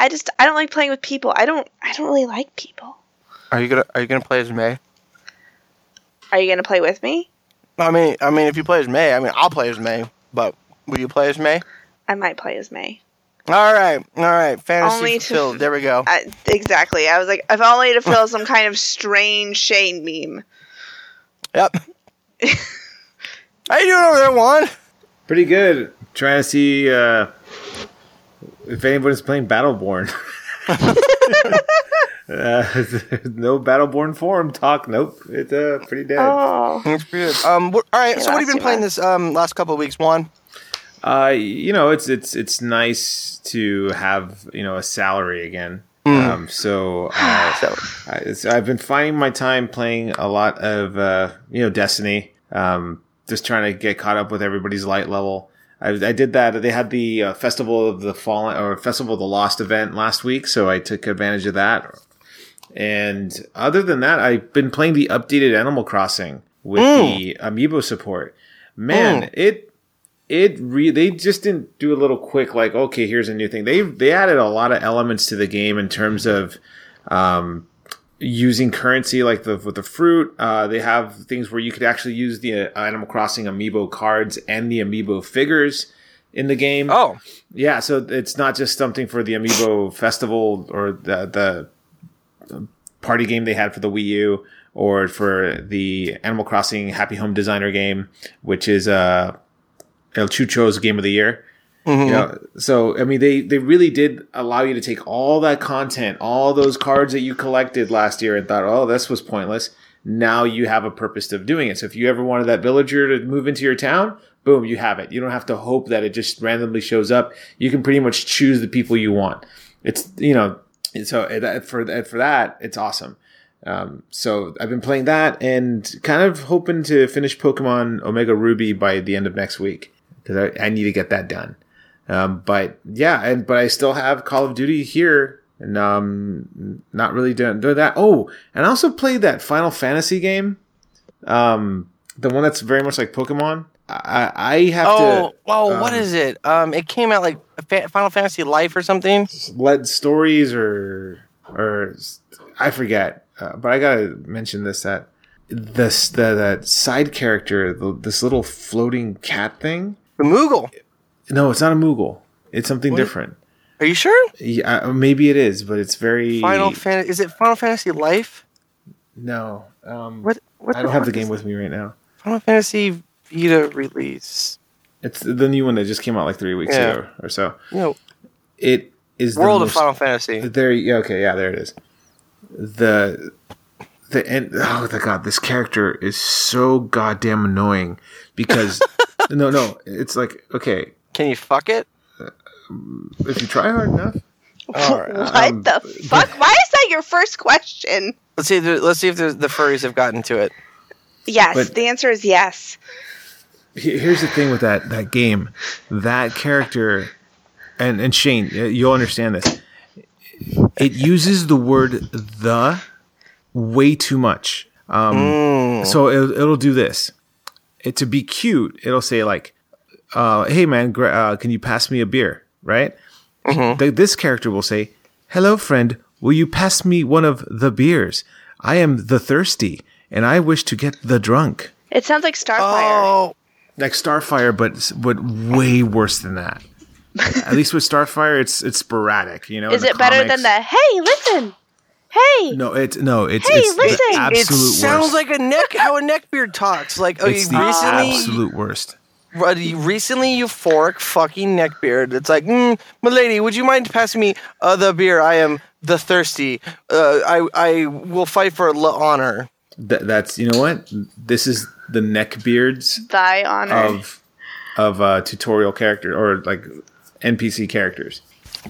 I just I don't like playing with people. I don't I don't really like people. Are you gonna Are you gonna play as Mei? Are you gonna play with me? I mean, I mean, if you play as Mei, I mean, I'll play as Mei. But will you play as Mei? I might play as Mei. All right, all right. Fantasy Only to- There we go. I, exactly. I was like, if only to fill some kind of strange Shane meme. Yep. How you doing over there, Juan? Pretty good. Trying to see uh, if anybody's playing Battleborn. <laughs> uh, <laughs> no Battleborn forum talk. Nope, it's uh, pretty dead. Oh, That's pretty good. Um, all right. Yeah, so, what have you been playing too this um last couple of weeks, Juan? Uh, you know, it's it's it's nice to have you know a salary again. Um, so, <sighs> uh, So, I, I've been finding my time playing a lot of uh, you know Destiny. Um, just trying to get caught up with everybody's light level. I, I did that. They had the uh, Festival of the Fallen or Festival of the Lost event last week, so I took advantage of that. And other than that, I've been playing the updated Animal Crossing with the amiibo support. Man, it it re- they just didn't do a little quick like okay here's a new thing. They they added a lot of elements to the game in terms of um using currency like the with the fruit. Uh they have things where you could actually use the uh, animal crossing amiibo cards and the amiibo figures in the game. Oh, yeah, so it's not just something for the Amiibo festival or the the party game they had for the Wii U or for the Animal Crossing Happy Home Designer game, which is uh El Chucho's game of the year. You know, so I mean, they they really did allow you to take all that content, all those cards that you collected last year, and thought, oh, this was pointless. Now you have a purpose of doing it. So if you ever wanted that villager to move into your town, boom, you have it. You don't have to hope that it just randomly shows up. You can pretty much choose the people you want. It's you know, so for for that, it's awesome. Um, so I've been playing that and kind of hoping to finish Pokemon Omega Ruby by the end of next week because I, I need to get that done. Um, but yeah, and but I still have Call of Duty here, and um, not really doing, doing that. Oh, and I also played that Final Fantasy game, um, the one that's very much like Pokemon. I, I have oh, to oh, what um, is it? Um, it came out like Final Fantasy Life or something. led stories or or I forget, uh, but I gotta mention this that this the that side character, the, this little floating cat thing. The Moogle. No, it's not a Moogle. It's something What? different. Are you sure? Yeah, uh, maybe it is, but it's very Final Fantasy. Is it Final Fantasy Life? no. Um, What? What I don't have the game with me right now. Final Fantasy Vita release. It's the new one that just came out like three weeks Yeah. ago or so. Know, It is World the of Final Fantasy. There, yeah, okay, yeah, there it is. The the and oh the god, this character is so goddamn annoying because <laughs> no, no, it's like okay, Can you fuck it? if you try hard enough, All right. what um, the fuck? Why is that your first question? Let's see. If let's see if there's- the furries have gotten to it. Yes, But- the answer is yes. here's the thing with that that game, that character, and and Shane, uh, you'll understand this. It uses the word the way too much. Um, Mm. So it'll, it'll do this. It to be cute, it'll say like, uh, "Hey man, gra- uh, can you pass me a beer?" Right? Th- this character will say, "Hello friend, will you pass me one of the beers? I am the thirsty, and I wish to get the drunk." It sounds like Starfire. Oh, like Starfire, but but way worse than that. <laughs> At least with Starfire, it's it's sporadic. You know, is it better than the hey, listen? Hey, No, it's no, it's Hey, it's listen! the it sounds worst. like a neck. How a neckbeard talks. Like oh, it's you the recently, absolute worst. you recently euphoric fucking neckbeard. It's like, mm, my lady, would you mind passing me uh, the beer? I am the thirsty. Uh, I I will fight for l- honor. Th- that's you know what this is the neckbeards thy honor. of of uh, tutorial character or like NPC characters.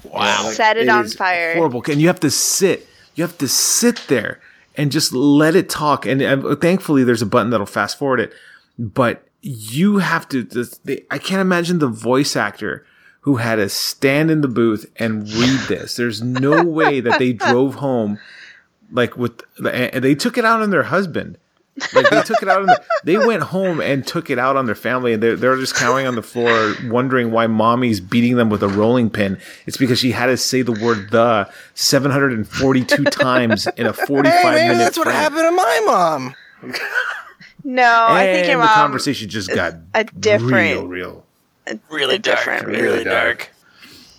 Wow, Set it on fire. Horrible, and you have to sit. You have to sit there and just let it talk. And uh, thankfully, there's a button that'll fast forward it. But you have to. this- They, I can't imagine the voice actor who had to stand in the booth and read this. There's no way that they <laughs> drove home like with and they took it out on their husband Like they took it out on the, they went home and took it out on their family and they're, they're just cowering on the floor wondering why mommy's beating them with a rolling pin. It's because she had to say the word the 742 times in a 45 Hey, maybe minute that's what happened to my mom. No, I think your And the conversation just got a different- real, real. Really A different dark. Really dark.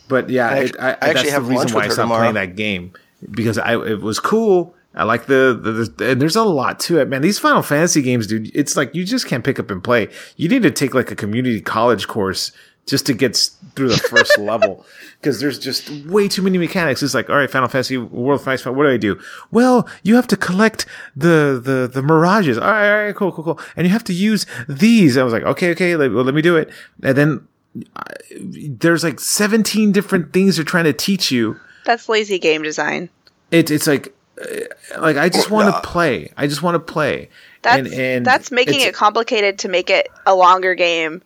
But yeah, I it, I, I actually that's the have lunch reason why I her stopped tomorrow. playing that game because I it was cool. I like the, the, the and there's a lot to it, man. These Final Fantasy games, dude, it's like you just can't pick up and play. You need to take like a community college course just to get through the first <laughs> level because there's just way too many mechanics. It's like, all right, Final Fantasy World Final Fantasy, what do I do? Well, you have to collect the the the mirages. All right, all right, cool, cool, cool. And you have to use these. I was like, okay, okay, let, well, let me do it. And then there's like 17 different things they're trying to teach you. That's lazy game design. It, it's like, Uh, like I just oh, want to play. I just want to play. That's that's making it complicated to make it a longer game,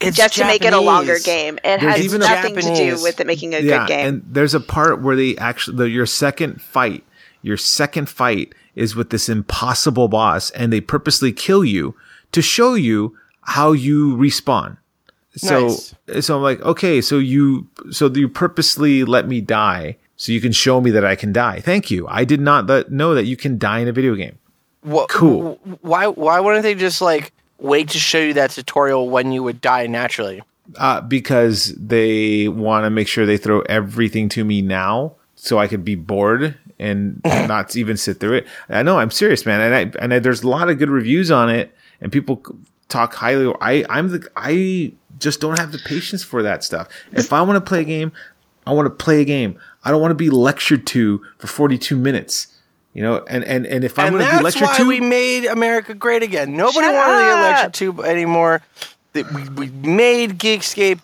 It's just to make it a longer game. It There's has even a- nothing to do with it making a yeah, good game. and there's a part where they actually the, your second fight, your second fight is with this impossible boss, and they purposely kill you to show you how you respawn. So, Nice. so I'm like, okay, so you, so you purposely let me die so you can show me that I can die. Thank you. I did not know that you can die in a video game. What, Cool. Why? Why wouldn't they just like wait to show you that tutorial when you would die naturally? Uh, because they want to make sure they throw everything to me now so I could be bored and <laughs> not even sit through it. I know I'm serious, man. And I, and I, there's a lot of good reviews on it and people talk highly. I, I'm the, I just don't have the patience for that stuff. If I want to play a game, I want to play a game. I don't want to be lectured to for 42 minutes. You know, and, and, and if I'm going to be that's lectured why to, we made America great again. Nobody Shut wanted to get up. lectured to anymore. That we, we made Geekscape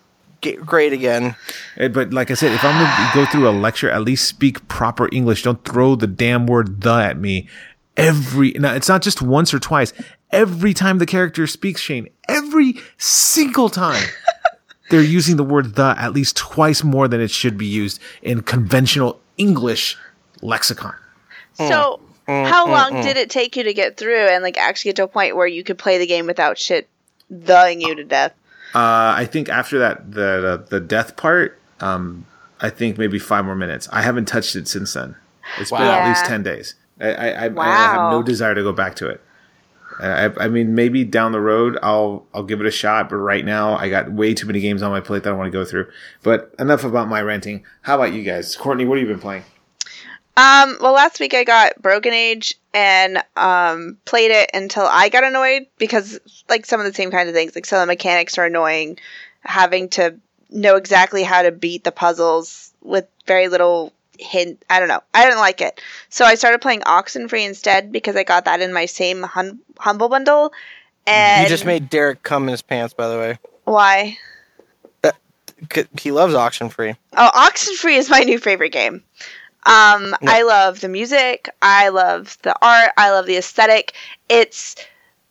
great again. Eh, But like I said, if I'm going to go through a lecture, at least speak proper English. Don't throw the damn word the at me every. Now, it's not just once or twice. Every time the character speaks, Shane, every single time. They're using the word the at least twice more than it should be used in conventional English lexicon. so, how long did it take you to get through and like actually get to a point where you could play the game without shit theing you to death? Uh, I think after that, the, the, the death part, um, I think maybe five more minutes. I haven't touched it since then. It's been Wow. at least 10 days. I, I, I, I have no desire to go back to it. I, I mean, maybe down the road I'll I'll give it a shot, but right now I got way too many games on my plate that I want to go through. But enough about my renting. How about you guys, Courtney? What have you been playing? Um, well, last week I got Broken Age and um, played it until I got annoyed because, like, some of the same kinds of things, like some of the mechanics are annoying. Having to know exactly how to beat the puzzles with very little hint. I don't know. I didn't like it, so I started playing Oxenfree instead because I got that in my same hum- humble bundle. And you just made Derek cum in his pants, by the way. why? 'Cause He loves Oxenfree. Oh, Oxenfree is my new favorite game. Um. I love the music. I love the art. I love the aesthetic. It's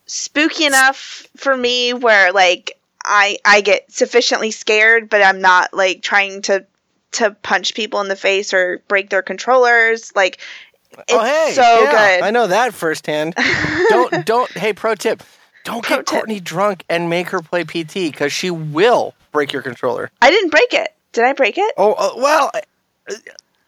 spooky enough for me where like I I get sufficiently scared, but I'm not like trying to to punch people in the face or break their controllers. Like it's oh hey, so yeah, good. I know that firsthand. don't <laughs> don't. Hey, pro tip: don't Pro get tip. Courtney drunk and make her play PT because she will break your controller. I didn't break it. Did I break it? Oh uh, well, uh,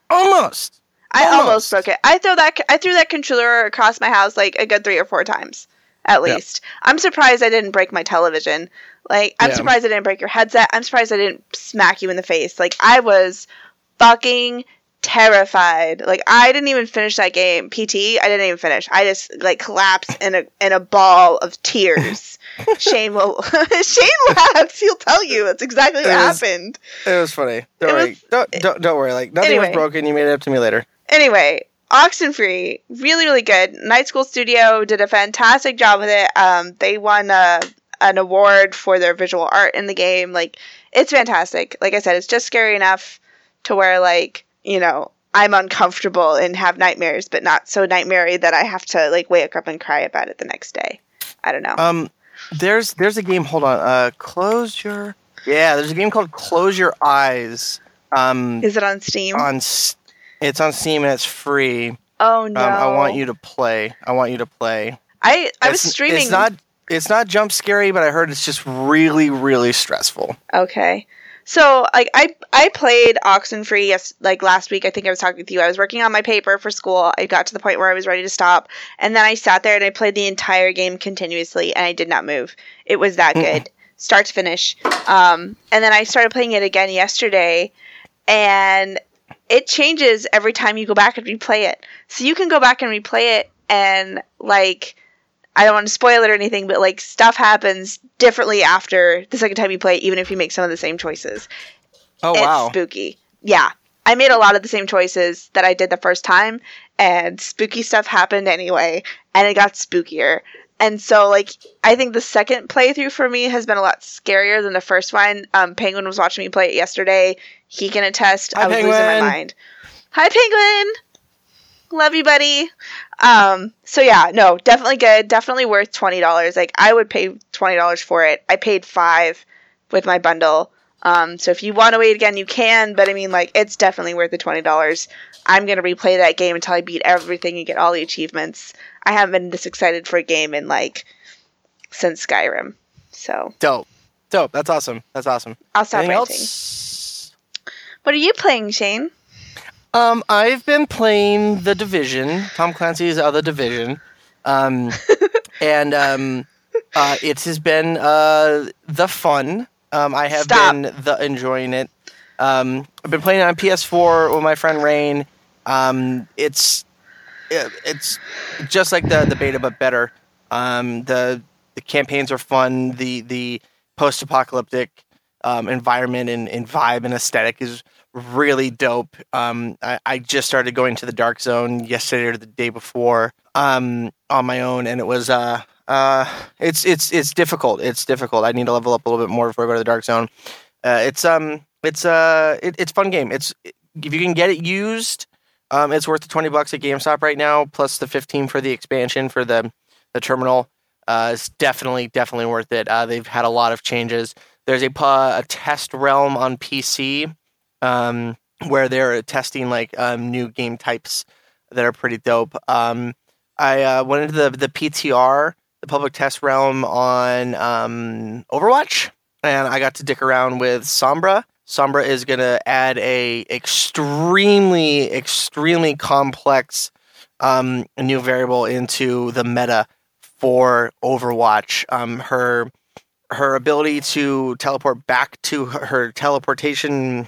almost. I almost. Almost. broke it. I threw that I threw that controller across my house like a good three or four times at least. I'm surprised I didn't break my television. Like I'm Yeah. surprised I didn't break your headset. I'm surprised I didn't smack you in the face. Like I was fucking terrified. Like I didn't even finish that game. PT, I didn't even finish. I just like collapsed in a in a ball of tears. <laughs> Shane will <laughs> Shane laughs. He'll tell you that's exactly what It was- happened. It was funny. Don't It worry. was- don't, don't don't worry. Like nothing Anyway. was broken. You made it up to me later. anyway, Oxenfree, really, really good. Night School Studio did a fantastic job with it. Um, they won uh, an award for their visual art in the game. Like, it's fantastic. Like I said, it's just scary enough to where, like, you know, I'm uncomfortable and have nightmares, but not so nightmare that I have to like wake up and cry about it the next day. I don't know. Um, there's there's a game. Hold on. Uh, close your. Yeah, there's a game called Close Your Eyes. Um, Is it on Steam? on S- it's on Steam and it's free. oh no! Um, I want you to play. I want you to play. I I was streaming. It's not. It's not jump scary, but I heard it's just really, really stressful. Okay. So like I I played Oxenfree yes like last week I think I was talking with you. I was working on my paper for school. I got to the point where I was ready to stop and then I sat there and I played the entire game continuously and I did not move. It was that good. Start to finish. Um and then I started playing it again yesterday and it changes every time you go back and replay it. So you can go back and replay it and like I don't want to spoil it or anything, but like stuff happens differently after the second time you play, even if you make some of the same choices. Oh it's wow! spooky. Yeah. I made a lot of the same choices that I did the first time, and spooky stuff happened anyway, and it got spookier. And so, like, I think the second playthrough for me has been a lot scarier than the first one. Um, Penguin was watching me play it yesterday. He can attest. Hi, I was losing my mind. Hi, Penguin. Love you, buddy. Um, so yeah, no, definitely good. Definitely worth twenty dollars. Like I would pay twenty dollars for it. I paid five with my bundle. Um, so if you want to wait again, you can. But I mean, like, it's definitely worth the twenty dollars. I'm gonna replay that game until I beat everything and get all the achievements. I haven't been this excited for a game in like since Skyrim. So Dope, dope. That's awesome. That's awesome. I'll stop Anything ranting. else? What are you playing, Shane? Um, I've been playing the Division, Tom Clancy's other Division, um, <laughs> and um, uh, it has been uh, the fun. Um, I have Stop. been the enjoying it. Um, I've been playing it on PS4 with my friend Rain. Um, it's it, it's just like the the beta, but better. Um, the the campaigns are fun. The the post apocalyptic um, environment and, and vibe and aesthetic is really dope. Um, I, I just started going to the dark zone yesterday or the day before um, on my own, and it was uh, uh, it's it's it's difficult. It's difficult. I need to level up a little bit more before I go to the dark zone. Uh, it's um it's uh it, it's fun game. It's if you can get it used, um, it's worth the twenty bucks at GameStop right now, plus the fifteen for the expansion for the the terminal. Uh, it's definitely definitely worth it. Uh, they've had a lot of changes. There's a a test realm on PC um, where they're testing like um, new game types that are pretty dope. Um, I uh, went into the the PTR, the public test realm on um, Overwatch, and I got to dick around with Sombra. Sombra is going to add a extremely extremely complex um, new variable into the meta for Overwatch. Um, her her ability to teleport back to her, her teleportation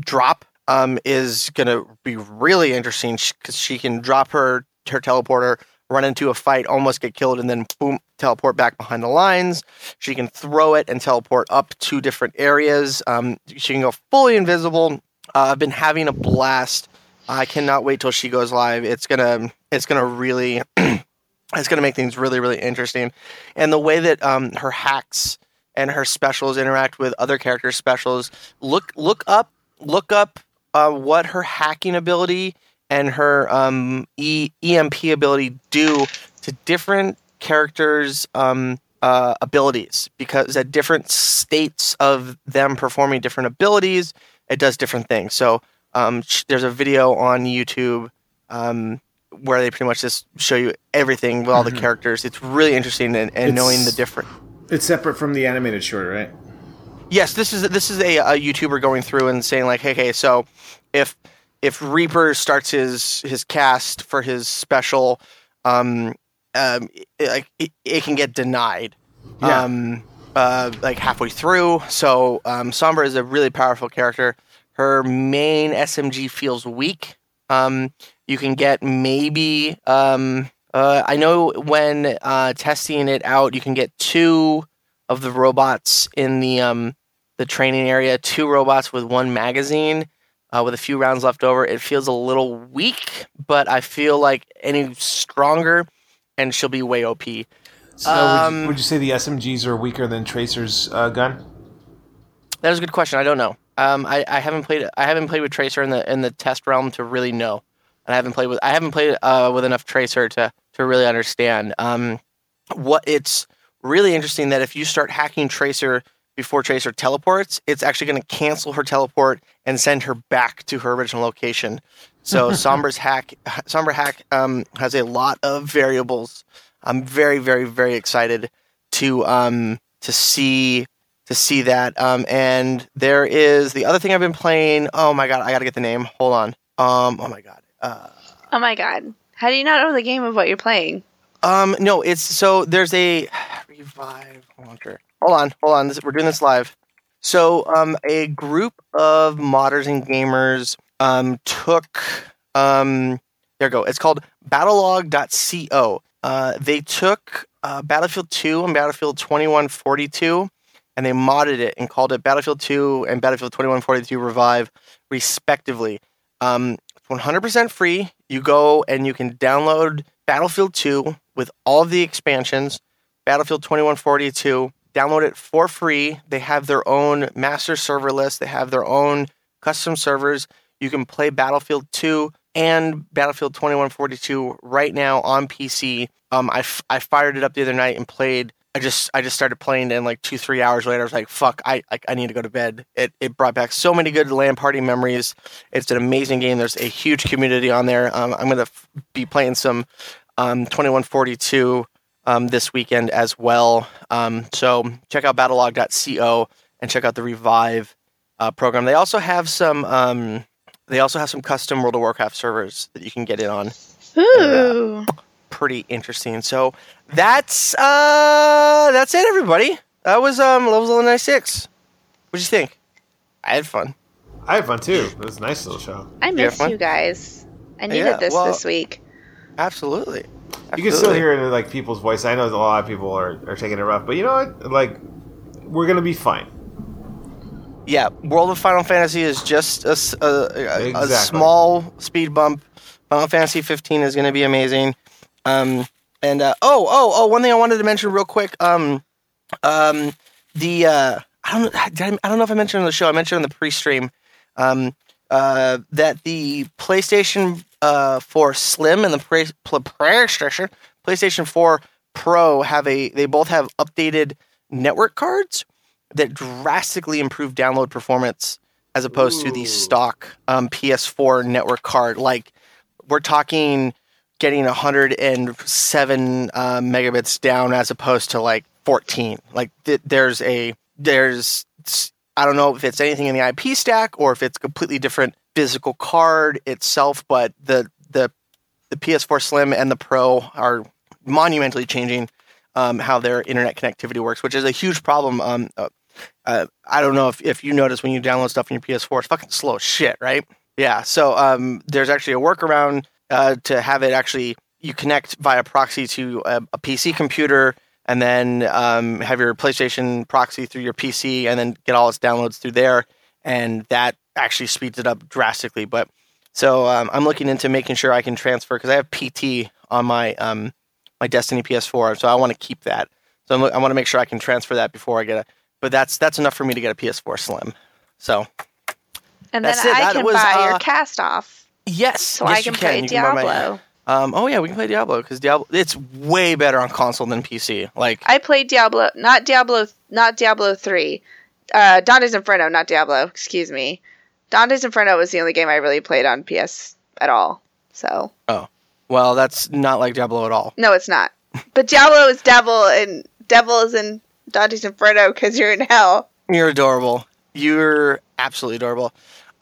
drop um, is going to be really interesting because she can drop her her teleporter, run into a fight, almost get killed, and then boom, teleport back behind the lines. She can throw it and teleport up to different areas. Um, she can go fully invisible. Uh, I've been having a blast. I cannot wait till she goes live. It's gonna it's gonna really <clears throat> it's gonna make things really really interesting, and the way that um, her hacks and her specials interact with other characters' specials. Look look up look up uh, what her hacking ability and her um, e- EMP ability do to different characters' um, uh, abilities because at different states of them performing different abilities, it does different things. So um, sh- there's a video on YouTube um, where they pretty much just show you everything with all the characters. It's really interesting and, and knowing the different. It's separate from the animated short, right? Yes, this is this is a, a YouTuber going through and saying like, hey, okay, so if if Reaper starts his his cast for his special, um, um, it, like it, it can get denied, Yeah. um, uh, like halfway through. So um, Sombra is a really powerful character. Her main SMG feels weak. Um, you can get maybe um, uh, I know when uh, testing it out, you can get two of the robots in the um, the training area. Two robots with one magazine, uh, with a few rounds left over. It feels a little weak, but I feel like any stronger, and she'll be way OP. So would, Um, you, would you say the SMGs are weaker than Tracer's uh, gun? That is a good question. I don't know. Um, I, I haven't played. I haven't played with Tracer in the in the test realm to really know, and I haven't played with. I haven't played uh, with enough Tracer to to really understand. Um, what it's really interesting that if you start hacking Tracer before Tracer teleports, it's actually going to cancel her teleport and send her back to her original location. So <laughs> Sombra's hack, Sombra hack, um, has a lot of variables I'm very, very, very excited to um to see to see that. Um, and there is the other thing I've been playing. Oh my god, I gotta get the name. Hold on. Um, oh my god. Uh, Oh my god. How do you not know the game of what you're playing? um, no, it's so there's a <sighs> revive launcher. Hold on, hold on. This, we're doing this live. So, um, a group of modders and gamers um took um there you go. It's called Battlelog.co. Uh, they took uh, Battlefield 2 and Battlefield 2142 and they modded it and called it Battlefield 2 and Battlefield 2142 Revive, respectively. Um, it's 100% free. You go and you can download Battlefield 2 with all the expansions, Battlefield 2142. Download it for free. They have their own master server list, they have their own custom servers. You can play Battlefield 2 and Battlefield 2142 right now on PC. Um, I, f- I fired it up the other night and played. I just I just started playing, and like two three hours later, I was like, "Fuck! I I, I need to go to bed." It it brought back so many good LAN party memories. It's an amazing game. There's a huge community on there. Um, I'm gonna f- be playing some um, 2142 um, this weekend as well. Um, so check out Battlelog.co and check out the Revive uh, program. They also have some. Um, they also have some custom World of Warcraft servers that you can get in on. Ooh. Pretty interesting. So that's uh that's it, everybody. That was um level ninety six. What'd you think? I had fun. I had fun too. It was a nice little show. I miss fun? you guys. I needed Yeah, this well- this week. Absolutely. You can still hear it in like people's voice. I know a lot of people are, are taking it rough, but you know what? Like, we're gonna be fine. Yeah, World of Final Fantasy is just a Exactly. small speed bump. Final Fantasy 15 is going to be amazing. Um, and uh, oh, oh, oh, one thing I wanted to mention real quick. Um, um, the uh, I don't, did I, I don't know if I mentioned on the show. I mentioned on the pre-stream um, uh, that the PlayStation uh, 4 Slim and the pl- PlayStation PlayStation 4 Pro have a. They both have updated network cards that drastically improve download performance as opposed to the stock um, PS4 network card. Like we're talking getting 107 uh, megabits down as opposed to like 14. Like th- there's a there's I don't know if it's anything in the IP stack or if it's a completely different physical card itself, but the the the PS4 Slim and the Pro are monumentally changing um, how their internet connectivity works, which is a huge problem. Um, uh, uh, I don't know if, if you notice when you download stuff on your PS4, it's fucking slow shit, right? Yeah. So um, there's actually a workaround uh, to have it actually you connect via proxy to a, a PC computer and then um, have your PlayStation proxy through your PC and then get all its downloads through there, and that actually speeds it up drastically. But so um, I'm looking into making sure I can transfer because I have PT on my um, my Destiny PS4, so I want to keep that. So I'm, I want to make sure I can transfer that before I get a. But that's that's enough for me to get a PS4 Slim. So And then it. I can was, buy uh, your cast off yes, so yes, I can you play can Diablo. Um, oh yeah, we can play Diablo because Diablo it's way better on console than PC. Like I played Diablo, not Diablo, not Diablo three, uh, Dante's Inferno, not Diablo. Excuse me. Dante's Inferno was the only game I really played on PS at all. So oh well, that's not like Diablo at all. no, it's not. But Diablo is devil, and devil is in Dante's Inferno because you're in hell. You're adorable. You're absolutely adorable.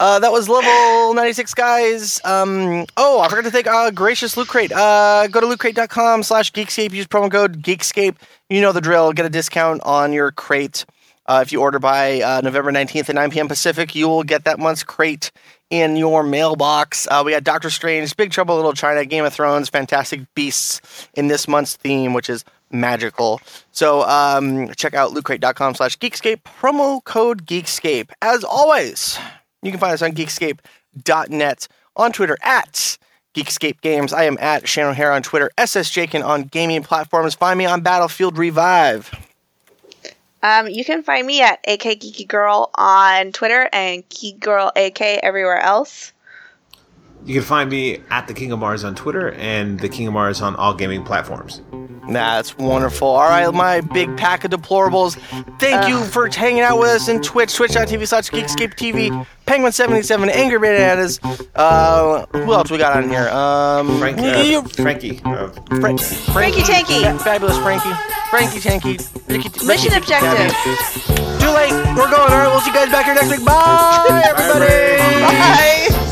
Uh, that was level 96, guys. Um, oh, I forgot to thank uh, Gracious Loot Crate. Uh, go to lootcrate.com slash Geekscape. Use promo code Geekscape. You know the drill. Get a discount on your crate. Uh, if you order by uh, November 19th at 9 p.m. Pacific, you will get that month's crate in your mailbox. Uh, we got Doctor Strange, Big Trouble Little China, Game of Thrones, Fantastic Beasts in this month's theme, which is magical. So um, check out lootcrate.com slash Geekscape. Promo code Geekscape. As always, you can find us on geekscape.net, on Twitter at Geekscape Games. I am at Shannon O'Hare on Twitter, SSJakin on gaming platforms. Find me on Battlefield Revive. Um, you can find me at AK Geeky Girl on Twitter and Geeky Girl AK everywhere else. You can find me at the King of Mars on Twitter and the King of Mars on all gaming platforms. That's wonderful. All right, my big pack of deplorables. Thank you for hanging out with us in Twitch, twitch.tv slash Geekscape TV, Penguin77, Angry Bananas. Uh, who else we got on here? Um, Frank, you- uh, Frankie. of Frank, Frankie Tanky. Fa- Fabulous Frankie. Frankie Tanky. Ricky, Ricky Mission Tikki objective. Tabby. Too late. We're going. All right, we'll see you guys back here next week. Bye, <laughs> everybody. everybody. Bye.